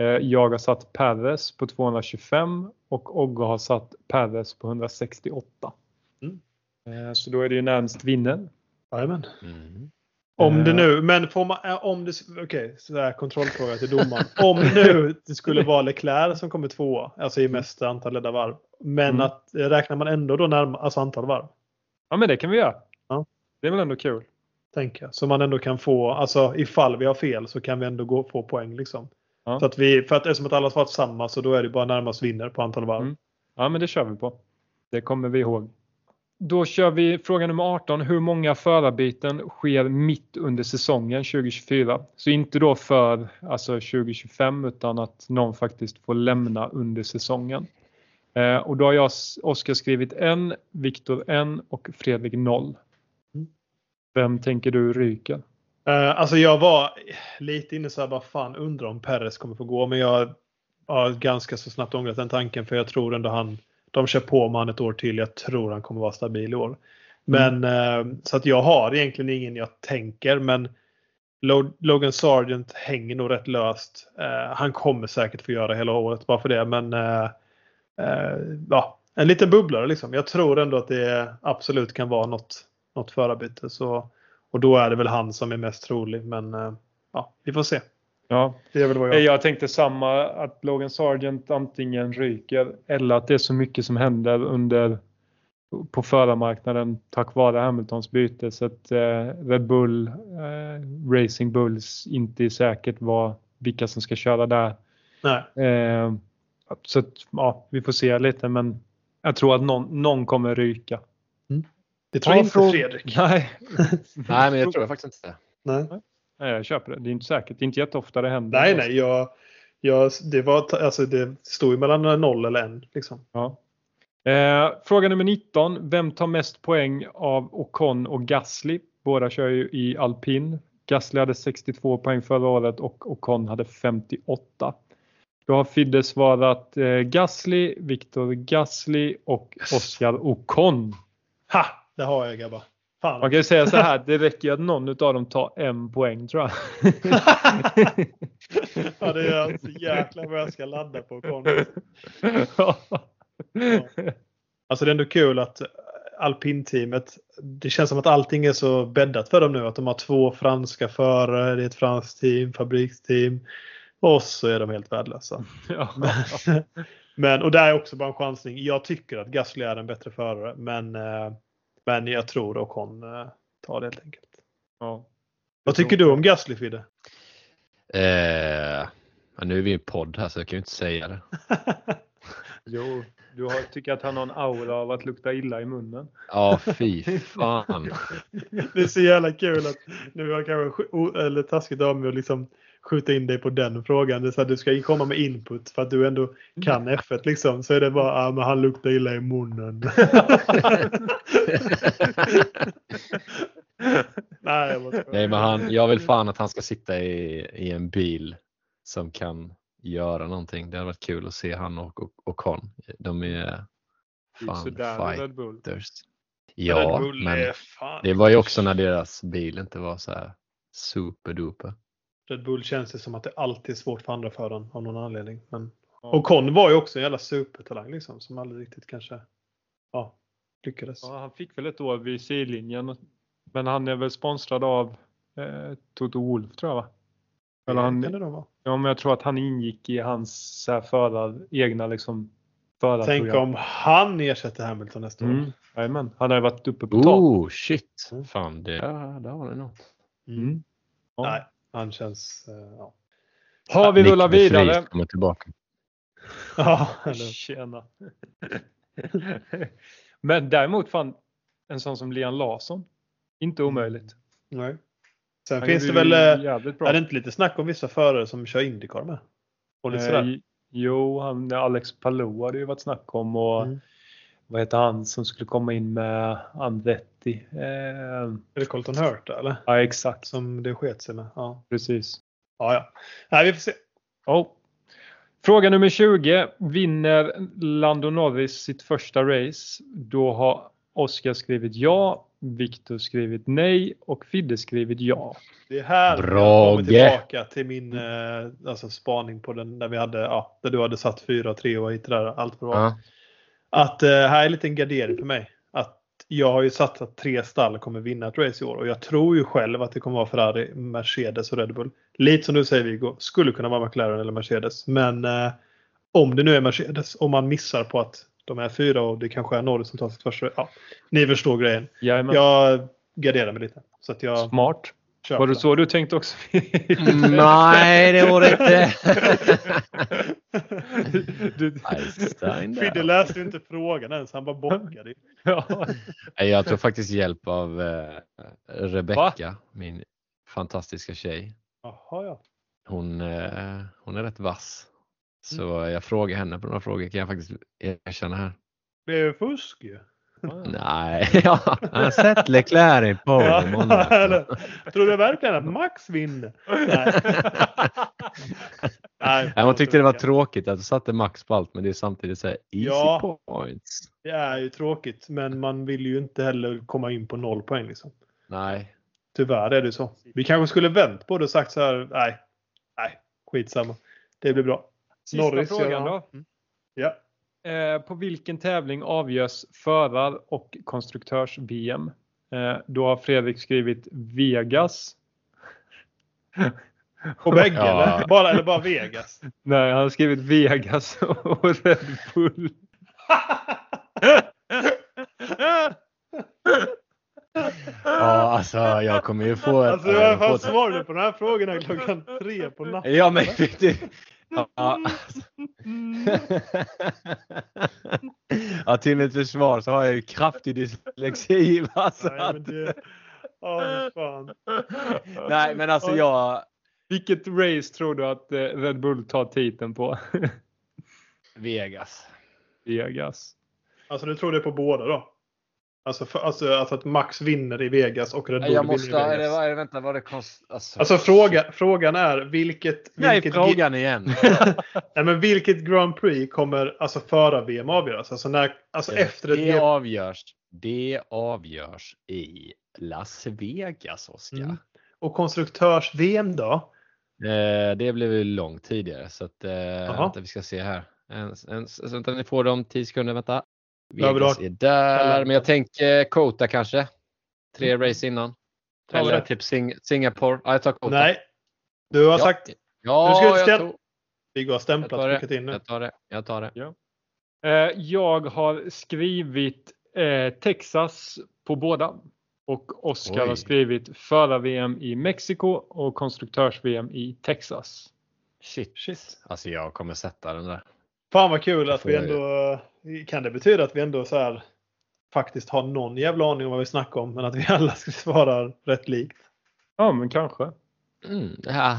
Eh, jag har satt Perez på 225 och Ogge har satt Perez på 168. Mm. Eh, så då är det ju närmast vinner. Jajamän. Mm. Om det nu, men får man, eh, om det, okej, okay, kontrollfråga till domaren. om nu det skulle vara Leclerc som kommer tvåa, alltså i mm. mest antal ledda varv. Men mm. att eh, räknar man ändå då närmare, alltså antal varv? Ja men det kan vi göra. Ja. Det är väl ändå kul. Tänker jag. Så man ändå kan få, alltså ifall vi har fel så kan vi ändå gå, få poäng liksom. Ja. Så att vi, för att eftersom att alla har svarat samma så då är det bara närmast vinner på antal varv. Mm. Ja men det kör vi på. Det kommer vi ihåg. Då kör vi fråga nummer 18. Hur många förarbyten sker mitt under säsongen 2024? Så inte då för alltså 2025 utan att någon faktiskt får lämna under säsongen. Eh, och då har jag Oskar skrivit en, Viktor en och Fredrik noll. Vem tänker du ryker? Uh, alltså jag var lite inne så här, bara fan undrar om Perez kommer få gå. Men jag har ganska så snabbt ångrat den tanken för jag tror ändå han de kör på med han ett år till. Jag tror han kommer vara stabil i år. Men mm. eh, så att jag har egentligen ingen jag tänker men Logan Sargent hänger nog rätt löst. Eh, han kommer säkert få göra hela året bara för det men ja, en liten bubblare liksom. Jag tror ändå att det absolut kan vara något, något förarbyte. Så, och då är det väl han som är mest trolig men eh, ja, vi får se. Ja, det är väl vad jag... jag tänkte samma att Logan Sargent antingen ryker eller att det är så mycket som händer under på förarmarknaden tack vare Hamiltons byte så att eh, Red Bull, eh, Racing Bulls inte är säkert vad, vilka som ska köra där. Nej. Eh, så att, ja, vi får se lite men jag tror att någon, någon kommer ryka. Det tror ja, inte Fredrik. Nej. Nej, men jag tror faktiskt inte Nej. Nej, jag köper det. Det är inte säkert. Det är inte jätteofta det händer. Nej, nej. Jag, jag, det, var, alltså, det stod ju mellan noll eller en. Liksom. Ja. Eh, fråga nummer 19. Vem tar mest poäng av Ocon och Gasly? Båda kör ju i alpin. Gasly hade 62 poäng förra året och Ocon hade 58. Då har Fidde svarat eh, Gasly, Viktor Gasly och Oskar Ocon. Ha! Det har jag grabbar. Fan. Man kan ju säga så här, det räcker att någon av dem tar en poäng tror jag. ja, det är så jäkla vad jag ska ladda på. Ja. Alltså det är ändå kul att alpinteamet, det känns som att allting är så bäddat för dem nu. Att de har två franska förare, det är ett franskt team, fabriksteam. Och så är de helt värdelösa. Ja. Men, men, och där är också bara en chansning. Jag tycker att Gasly är en bättre förare, men eh, men jag tror Ocon eh, tar det helt enkelt. Ja. Vad tycker du om Gasly Fidde? Eh, nu är vi i en podd här så jag kan ju inte säga det. jo, du har, tycker att han har en aura av att lukta illa i munnen. Ja, fy fan. det är så jävla kul att nu har jag kanske eller taskigt av mig att liksom skjuta in dig på den frågan. Det är så att du ska komma med input för att du ändå kan F1 liksom. Så är det bara, ah, men han luktar illa i munnen. Nej, jag Nej, men han, jag vill fan att han ska sitta i, i en bil som kan göra någonting. Det hade varit kul att se han och, och, och Con. De är fan fighters. Ja, men det var ju också när deras bil inte var så här superduper. Red Bull känns det som att det alltid är svårt för andra föraren av någon anledning. Men... Ja. Och Con var ju också en jävla supertalang liksom som aldrig riktigt kanske ja, lyckades. Ja, han fick väl ett år vid sidlinjen. Men han är väl sponsrad av eh, Toto Wolf tror jag va? Eller han, kan det nog vara. ja, men jag tror att han ingick i hans så här, förar, egna liksom, förarprogram. Tänk om han ersätter Hamilton nästa år. Mm. Jajamän, han har ju varit uppe på tak. Oh shit! Mm. Fan, det, ja, där var det något. Mm. Ja. Nej, han känns... eh, ja. Har vi Vries vidare. kommer tillbaka. ja, Tjena. Men däremot fan en sån som Liam Larsson. Inte omöjligt. nej. Sen finns det väl... eh. Är det inte lite snack om vissa förare som kör Indycar med? Och lite. Eh, jo, han, Alex Palou hade ju varit snack om och Mm. vad heter han som skulle komma in med Andretti? Eh, Är det Colton Hurt eller? ja, exakt. Som det sket sig med? Ja, Precis. ja. ja. Nej, vi får se. Oh. Fråga nummer 20. Vinner Lando Norris sitt första race? Då har Oskar skrivit ja, Viktor skrivit nej och Fidde skrivit ja. Det är här Bra, jag kommer tillbaka till min eh, alltså spaning på den där vi hade, ja, där du hade satt 4, 3 och hit där allt för Ja. Att eh, här är en liten gardering för mig. Att jag har ju satt att tre stall kommer vinna ett race i år och jag tror ju själv att det kommer vara Ferrari, Mercedes och Red Bull. Lite som du säger Viggo, skulle kunna vara McLaren eller Mercedes. Men eh, om det nu är Mercedes och man missar på att de är fyra och det kanske är Norris som tar sitt första. Ja, ni förstår grejen. Jajamän. Jag garderar mig lite. Så att jag Smart. köper Var det så du tänkte också? Nej, det var det inte. du. Fidde läste inte frågan ens, han bara bockade. ja. Jag tog faktiskt hjälp av eh, Rebecca, min fantastiska tjej. Jaha ja. Hon, eh, hon är rätt vass. Så Mm. jag frågar henne på några frågor kan jag faktiskt erkänna här. Det är fusk ju. Nej, ja, jag har sett Leclerc i eller, tror du verkligen att Max vinner? Nej. Nej, Nej, hon tyckte det var tråkigt att du satte max på allt men det är samtidigt så här easy Ja. points. Det är ju tråkigt, men man vill ju inte heller komma in på noll poäng. Liksom. Nej, Tyvärr är det så. Vi kanske skulle vänt på det och sagt så här, nej, nej, skitsamma. Det blir bra. Sista Norris, frågan ja. då. Mm. Ja. Eh, på vilken tävling avgörs förar och konstruktörs-VM? Eh, då har Fredrik skrivit Vegas. På bägge Ja. eller? Bara, eller bara Vegas? Nej, han har skrivit Vegas och Red Bull. ja alltså jag kommer ju få ett... Alltså får fan ett- svarade på de här frågorna klockan tre på natten. Ja men det, ja, ja, till mitt försvar så har jag ju kraftig dyslexi. Alltså. Nej, men det... Ja, fan. Nej men alltså jag... Vilket race tror du att eh, Red Bull tar titeln på? Vegas. Vegas. Alltså du tror det på båda då? Alltså, för, alltså, alltså att Max vinner i Vegas och Red Bull Jag måste, vinner i är det, Vegas. vänta var det konst... Alltså, Alltså fråga, frågan är vilket... Nej, vilket frågan igen. Nej, men vilket Grand Prix kommer alltså föra VM avgöras? Alltså, när, alltså efter ett det VM. avgörs, det avgörs i Las Vegas, Oskar. Mm. Och konstruktörs-VM då? Eh, det blev ju långt tidigare så att eh, vänta, vi ska se här. En, en, så vänta, ni får dem 10 sekunder, vänta. Vegas är där, men jag tänker Kota kanske. Tre Mm. race innan. Tar Eller typ Sing Singapore. Ja, jag tar Kota. Nej. Du har ja. sagt... Ja, Du ska jag, tog, Viggo har jag stämplat tar och skickat det. in nu. Jag tar det. Jag tar det. Eh, jag har skrivit eh, Texas på båda. Och Oskar har skrivit förar-VM i Mexiko och konstruktörs-VM i Texas. Shit. Shit. Alltså jag kommer sätta den där. Fan vad kul att vi jag- ändå... Kan det betyda att vi ändå så här faktiskt har någon jävla aning om vad vi snackar om men att vi alla ska svara rätt likt? Ja, men kanske. Mm, ja.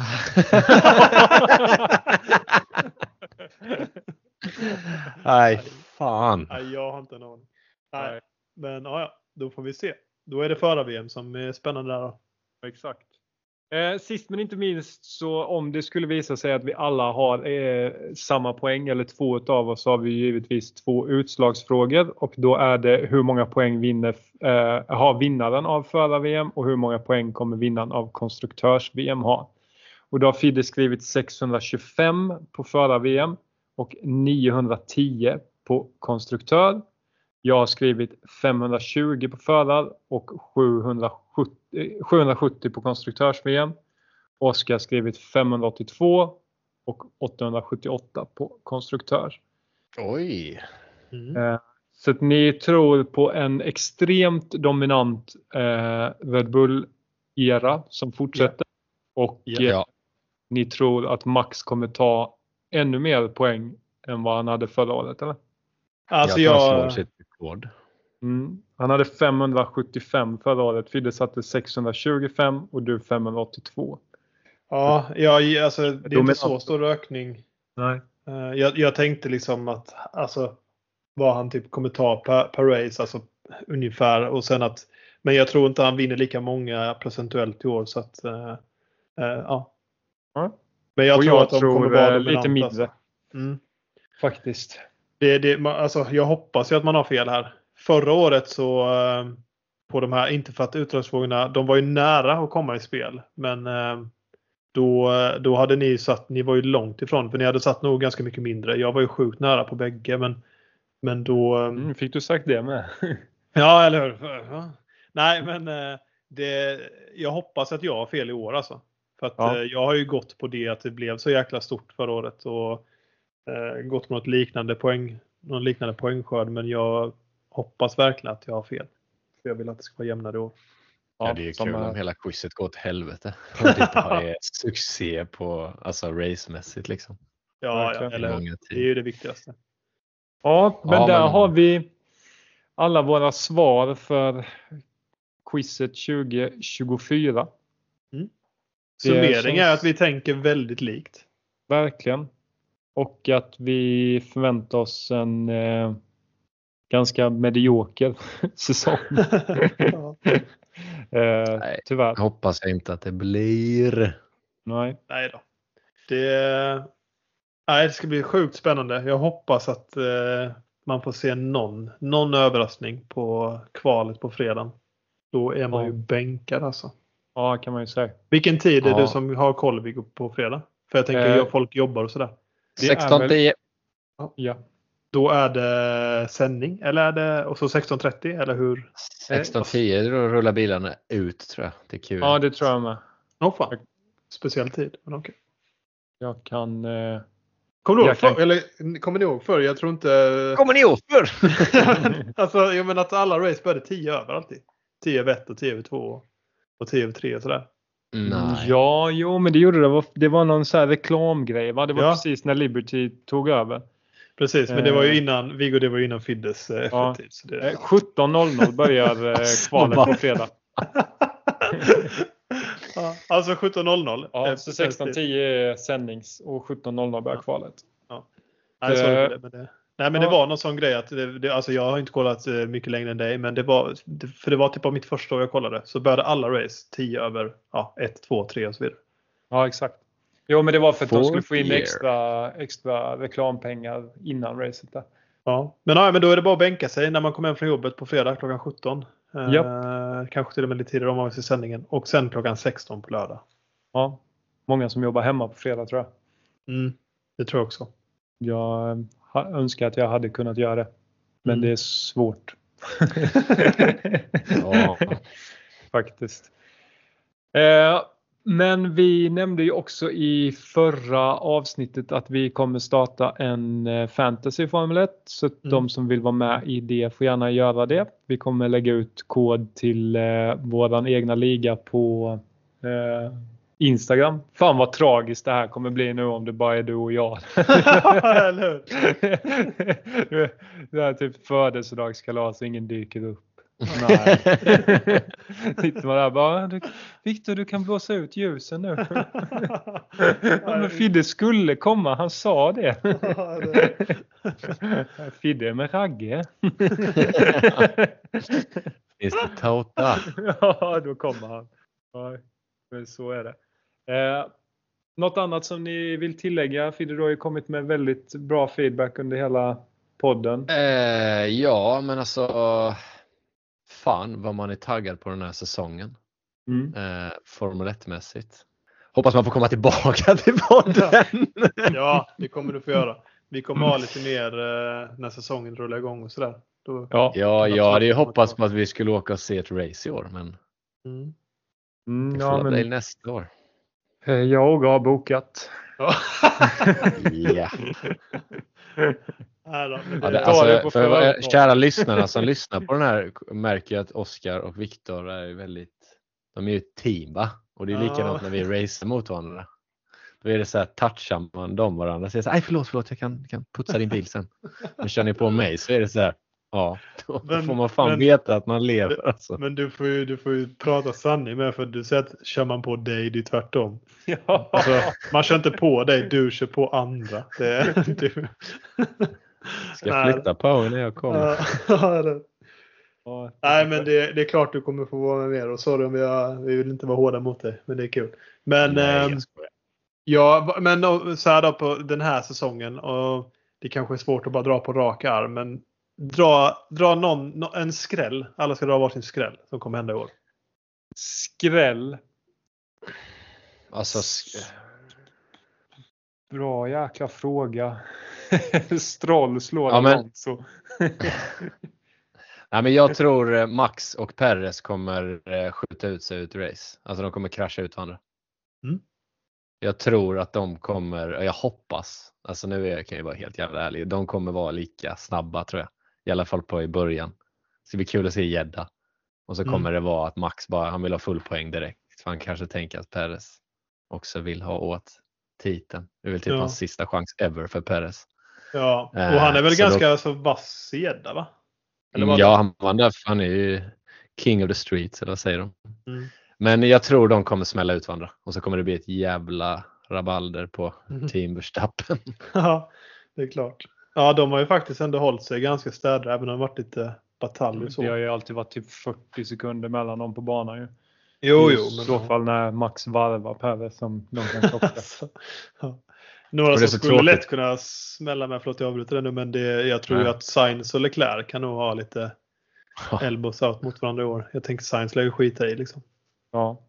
Nej, fan. Nej, jag har inte en aning. Nej. Nej. Men ja, ja, då får vi se. Då är det förar-VM som är spännande där då. Exakt. Eh, sist men inte minst så om det skulle visa sig att vi alla har eh, samma poäng eller två utav oss så har vi givetvis två utslagsfrågor och då är det hur många poäng vinner, eh, har vinnaren av förar-VM och hur många poäng kommer vinnaren av konstruktörs-VM ha. Och då har Fidde skrivit 625 på förar-VM och 910 på konstruktör. Jag har skrivit 520 på förar och 770, 770 på konstruktörs-VM. Oskar har skrivit 582 och 878 på konstruktör. Oj! Mm. Eh, så att ni tror på en extremt dominant eh, Red Bull-era som fortsätter. Ja. Och ja. Eh, ni tror att Max kommer ta ännu mer poäng än vad han hade förra året, eller? Alltså jag... jag... sitt rekord. Mm. Han hade 575 förra året. Fidde satte 625 och du 582. Ja, ja alltså, det är inte så stor ökning. Nej. Eh, jag, jag, tänkte liksom att alltså, vad han typ kommer ta per, per race, alltså ungefär. Och sen att, men jag tror inte han vinner lika många procentuellt i år. Så att, uh, uh, ja. ja. Men jag och tror jag att de tror kommer vara lite mindre. Alltså. Mm. Faktiskt. Det, det, alltså, jag hoppas ju att man har fel här. Förra året så på de här, inte för att utdragsfrågorna, de var ju nära att komma i spel. Men då, då hade ni satt, ni var ju långt ifrån för ni hade satt nog ganska mycket mindre. Jag var ju sjukt nära på bägge men, men då... Mm, fick du sagt det med? ja, eller hur? Nej, men det, jag hoppas att jag har fel i år alltså. För att ja. jag har ju gått på det att det blev så jäkla stort förra året och eh, gått på något liknande poäng, någon liknande poängskörd. Men jag hoppas verkligen att jag har fel. För jag vill att det ska vara jämnare år. Ja, ja det är ju kul om hela quizet går åt helvete. Om det inte är succé på alltså racemässigt liksom. Ja, ja eller det är ju det viktigaste. Ja, men ja, där men... har vi alla våra svar för quizet 2024. Mm. Summering är att vi tänker väldigt likt. Verkligen. Och att vi förväntar oss en eh, ganska medioker säsong. eh, Nej, tyvärr. hoppas jag inte att det blir. Nej. Nej då. Det, nej, det ska bli sjukt spännande. Jag hoppas att eh, man får se någon, någon överraskning på kvalet på fredagen. Då är man ja. ju bänkad alltså. Ja, kan man ju säga. Vilken tid är ja. det som har koll på fredag? För jag tänker eh, folk jobbar och sådär. 16.10. Ja. Då är det sändning eller är det och så 16.30 eller hur? 16.10 då rullar bilarna ut tror jag. Det är kul. Ja, det tror jag med. Oh, fan. Speciell tid. Men okay. Jag kan... Eh... Kommer du ihåg kan... för, eller kommer ni ihåg förr? Jag tror inte... Kommer ni ihåg förr? alltså, jag menar att alla race började 10 över alltid. 10 över 1 och 10 över 2 och 10 över 3 och sådär. Nej. Ja, jo, men det gjorde det. Det var någon så här reklamgrej. Va? Det var ja. precis när Liberty tog över. Precis, men det var ju eh. innan Viggo, det var ju innan Fiddes eh, ja. det... 17.00 eh, börjar kvalet på fredag. ja, alltså 17.00? Ja, så 16.10 är sändnings och 17.00 börjar kvalet. Ja. Nej, det, men det, nej, men det var någon sån grej att det, det, alltså jag har inte kollat mycket längre än dig, men det var, för det var typ av mitt första år jag kollade, så började alla race 10 över ja, 1, 2, 3 och så vidare. Ja, exakt. Jo, men det var för att Fourth de skulle få in extra, extra reklampengar innan racet. Där. Ja, men, ja, men då är det bara att bänka sig när man kommer hem från jobbet på fredag klockan 17. Yep. Eh, kanske till och med lite tidigare om man vill se sändningen. Och sen klockan 16 på lördag. Ja, många som jobbar hemma på fredag tror jag. Mm, det tror jag också. Jag önskar att jag hade kunnat göra det. Men mm. det är svårt. ja. Faktiskt. Eh, men vi nämnde ju också i förra avsnittet att vi kommer starta en eh, fantasy Formel 1. Så mm. de som vill vara med i det får gärna göra det. Vi kommer lägga ut kod till eh, våran egna liga på eh, Instagram. Fan vad tragiskt det här kommer bli nu om det bara är du och jag. det är typ födelsedagskalas och ingen dyker upp. Nej. Sitter man där bara, Viktor du kan blåsa ut ljusen nu. ja, men Fidde skulle komma, han sa det. Fidde med Ragge. Finns det tårta? ja, då kommer han. Så är det. Eh, något annat som ni vill tillägga? Fidde, du har ju kommit med väldigt bra feedback under hela podden. Eh, ja, men alltså fan vad man är taggad på den här säsongen. Mm. Eh, Formel 1-mässigt. Hoppas man får komma tillbaka till podden. ja, det kommer du få göra. Vi kommer ha lite mer eh, när säsongen rullar igång och sådär. Då, ja, ja jag hade ju hoppats på att vi skulle åka och se ett race i år, men mm. Mm, ja, men... nästa år. Eh, jag har bokat. ja. Ja, det, alltså, för kära lyssnarna som lyssnar på den här märker att Oskar och Viktor är väldigt, de är ju ett team va? Och det är likadant när vi racear mot varandra. Då är det så här, touchar man dem varandra. Säger så här, förlåt, förlåt, jag kan, kan putsa din bil sen. Men kör ni på mig så är det så här, ja, då men, får man fan men, veta att man lever. Alltså. Men du får, ju, du får ju prata sanning med för du säger att kör man på dig, det är tvärtom. Ja. Alltså, man kör inte på dig, du kör på andra. Det, du. Ska jag flytta på när jag kommer? Ja, Nej men det, det, är klart du kommer få vara med mer och sorry om vi, har, vi vill inte vara hårda mot dig. Men det är kul. Men, Nej, eh, ja, men så här då på den här säsongen. Och det kanske är svårt att bara dra på rak arm. Men dra, dra någon, en skräll. Alla ska dra varsin skräll som kommer hända i år. Skräll? Alltså. Bra jäkla fråga. Stroll slår ja, men... så. Nej, men jag tror eh, Max och Perez kommer eh, skjuta ut sig ut race. Alltså de kommer krascha ut varandra. Mm. Jag tror att de kommer, jag hoppas, alltså nu är jag, kan jag vara helt jävla ärlig, de kommer vara lika snabba tror jag. I alla fall på i början. Det ska bli kul att se gädda. Och så mm. kommer det vara att Max bara, han vill ha full poäng direkt. För han kanske tänker att Perez också vill ha åt titeln. Det är väl typ ja. hans sista chans ever för Perez. Ja, och han är väl eh, ganska då... så vass i gädda va? Eller ja, han vann. Han är ju king of the streets, eller vad säger de? Mm. Men jag tror de kommer smälla ut varandra och så kommer det bli ett jävla rabalder på mm. Team Verstappen. ja, det är klart. Ja, de har ju faktiskt ändå hållit sig ganska städiga även om det varit lite bataljer. Det har ju alltid varit typ 40 sekunder mellan dem på banan ju. Jo, jo. I så fall när Max varvar Perez som de kan klocka. alltså, ja. Några som skulle tråkigt. lätt kunna smälla med, förlåt jag avbryter det nu, men det, jag tror ju att Sainz och Leclerc kan nog ha lite elbows out mot varandra i år. Jag tänker Sainz lär ju skita i liksom. Ja.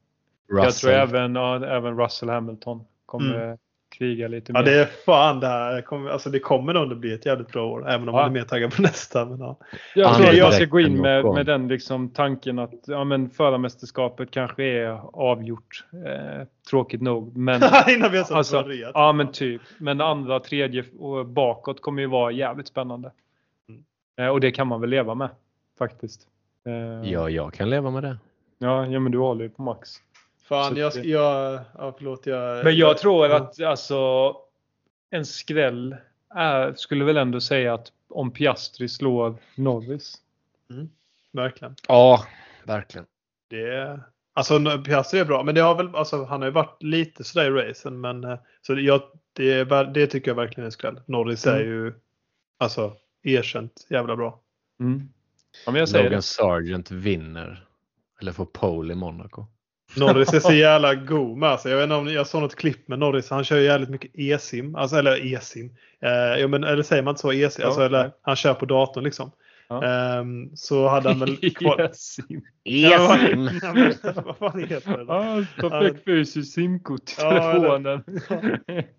Russell. Jag tror även, ja, även Russell Hamilton kommer mm. Kriga lite mer. Ja det är fan det här. Kommer, alltså det kommer nog att bli ett jävligt bra år. Även om ja. man är mer taggad på nästa. Men, ja. Jag tror jag ska gå in med, med den liksom tanken att ja, men förarmästerskapet kanske är avgjort. Eh, tråkigt nog. Men, Innan vi har alltså, Ja men typ. Men andra, tredje och bakåt kommer ju vara jävligt spännande. Mm. Eh, och det kan man väl leva med faktiskt. Eh, ja, jag kan leva med det. Ja, ja men du håller ju på max. Fan, jag, jag, ja, förlåt, jag, Men jag tror att alltså, en skräll är, skulle väl ändå säga att om Piastri slår Norris. Mm, verkligen. Ja, verkligen. Det, alltså Piastri är bra, men det har väl, alltså, han har ju varit lite sådär i racen. Men, eh, så jag, det, det tycker jag verkligen är en skräll. Norris mm. är ju alltså, erkänt jävla bra. Mm. Ja, jag säger Logan det. Sargent vinner. Eller får pole i Monaco. Norris är så jävla god med. Alltså, jag, vet inte om, jag såg något klipp med Norris. Han kör ju jävligt mycket e-sim. Alltså, eller e-sim. Eh, ja, men, eller säger man inte så? E-sim? Alltså, eller, han kör på datorn liksom. Ja. Um, så hade han väl... E-sim. E-sim. Vad fan heter det? Ja, perfekt fysiskt simkort i telefonen.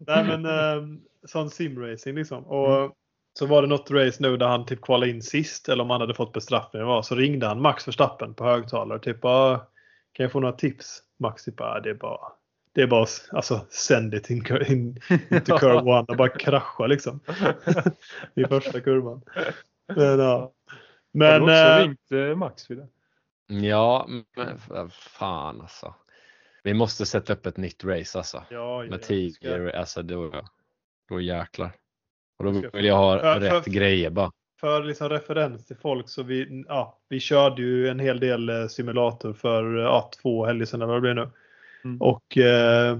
Nej men um, sån simracing liksom. Och mm. så var det något race nu där han typ kvalade in sist eller om han hade fått bestraffning var så ringde han Max Verstappen på högtalare. Typ kan jag få några tips? Max typ, ah, det är bara det är bara alltså send it in, in, into curve one och bara krascha liksom. I första kurvan. Men ja. Men, Har du också äh, ringt eh, Max vid det? Ja, men fan alltså. Vi måste sätta upp ett nytt race alltså. Ja, med Tiger, alltså då, då jäklar. Och då vill jag ha för, rätt för, grejer bara för liksom referens till folk så vi, ja, vi körde ju en hel del eh, simulator för ja, två helger sedan eller vad det blir nu. Mm. Och eh,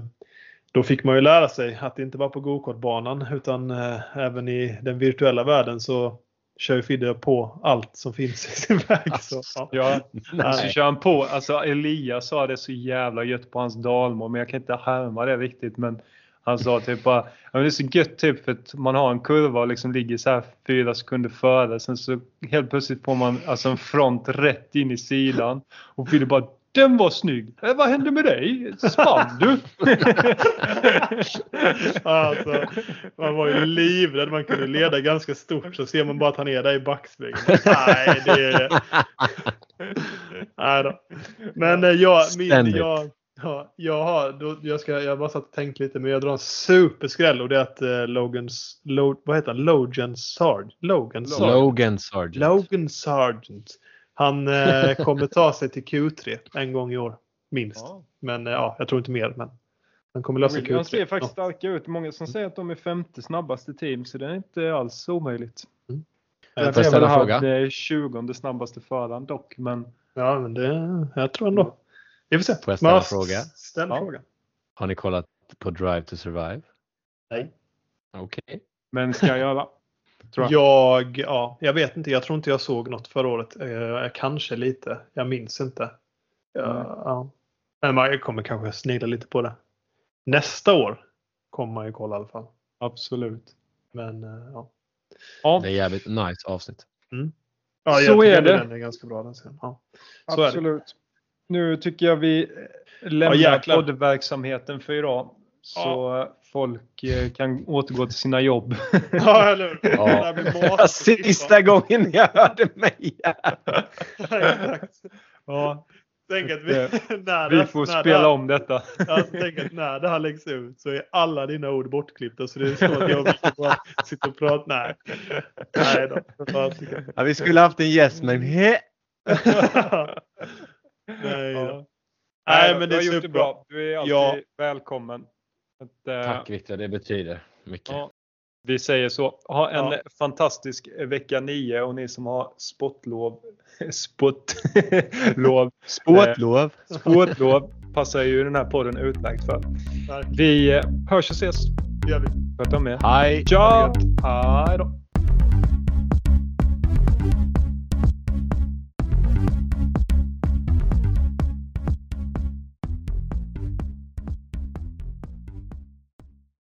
då fick man ju lära sig att det inte var på gokartbanan utan eh, även i den virtuella världen så kör Fidde på allt som finns i sin väg. Så, ja. Ja, alltså kör han på. Alltså Elias sa det så jävla gött på hans dalmål, men jag kan inte härma det riktigt. Men han sa typ bara, ja, det är så gött typ för att man har en kurva och liksom ligger så här fyra sekunder före. Sen så helt plötsligt får man alltså en front rätt in i sidan. Och Fidde bara den var snygg. Eh, vad hände med dig? Spann du? alltså, man var ju livrädd. Man kunde leda ganska stort. Så ser man bara att han är där i backspegeln. Nej, det är... Nej då. Men eh, jag, min, jag, ja, jag har, då, jag, ska, jag har bara satt och tänkt lite, men jag drar en superskräll och det är att uh, Logans, Lo, vad heter han? Logan Sargent? Logan Sargent. Logan Sargent. Logan Sargent. Han eh, kommer ta sig till Q3 en gång i år. Minst. Ja. Men eh, ja, jag tror inte mer. Men han kommer lösa Q3. Han ser faktiskt starka ut. Många som säger att de är femte snabbaste team. Så det är inte alls omöjligt. Mm. Jag får ställa en fråga? Det är 20 snabbaste föraren dock. Men... Ja, men det, jag tror ändå. Vi får se. Får jag ställa en fråga? Ställ ja. fråga. Har ni kollat på Drive to Survive? Nej. Okej. Okay. Men ska jag göra? jag. jag. ja, jag vet inte. Jag tror inte jag såg något förra året. Eh, kanske lite. Jag minns inte. Jag, mm. ja. Men man kommer kanske snegla lite på det. Nästa år kommer man ju kolla i alla fall. Absolut. Men eh, ja. ja. Det är jävligt nice avsnitt. Mm. Ja, så är det. Den är ganska bra den scenen. Ja. Absolut. Nu tycker jag vi lämnar ja, poddverksamheten för idag. Så ja. folk eh, kan återgå till sina jobb. Ja, eller ja. Sista gången jag hörde mig. ja. Tänk att vi, när vi får när spela det, om detta. Alltså, tänk att när det här läggs ut så är alla dina ord bortklippta. Så det är så att jag bara sitta och prata. Nej. Nej då. Ja, vi skulle haft en gäst men he. Nej, ja. Nej, men det är superbra. Du är alltid ja. välkommen. Att, äh, Tack Viktor, det betyder mycket. Ja, vi säger så. Ha en ja. fantastisk vecka 9 och ni som har sportlov. sportlov. sportlov. Eh, sportlov passar ju den här podden utmärkt för. Tack. Vi hörs och ses. Det gör vi. Sköt om er. Hej. Ciao. Hej då.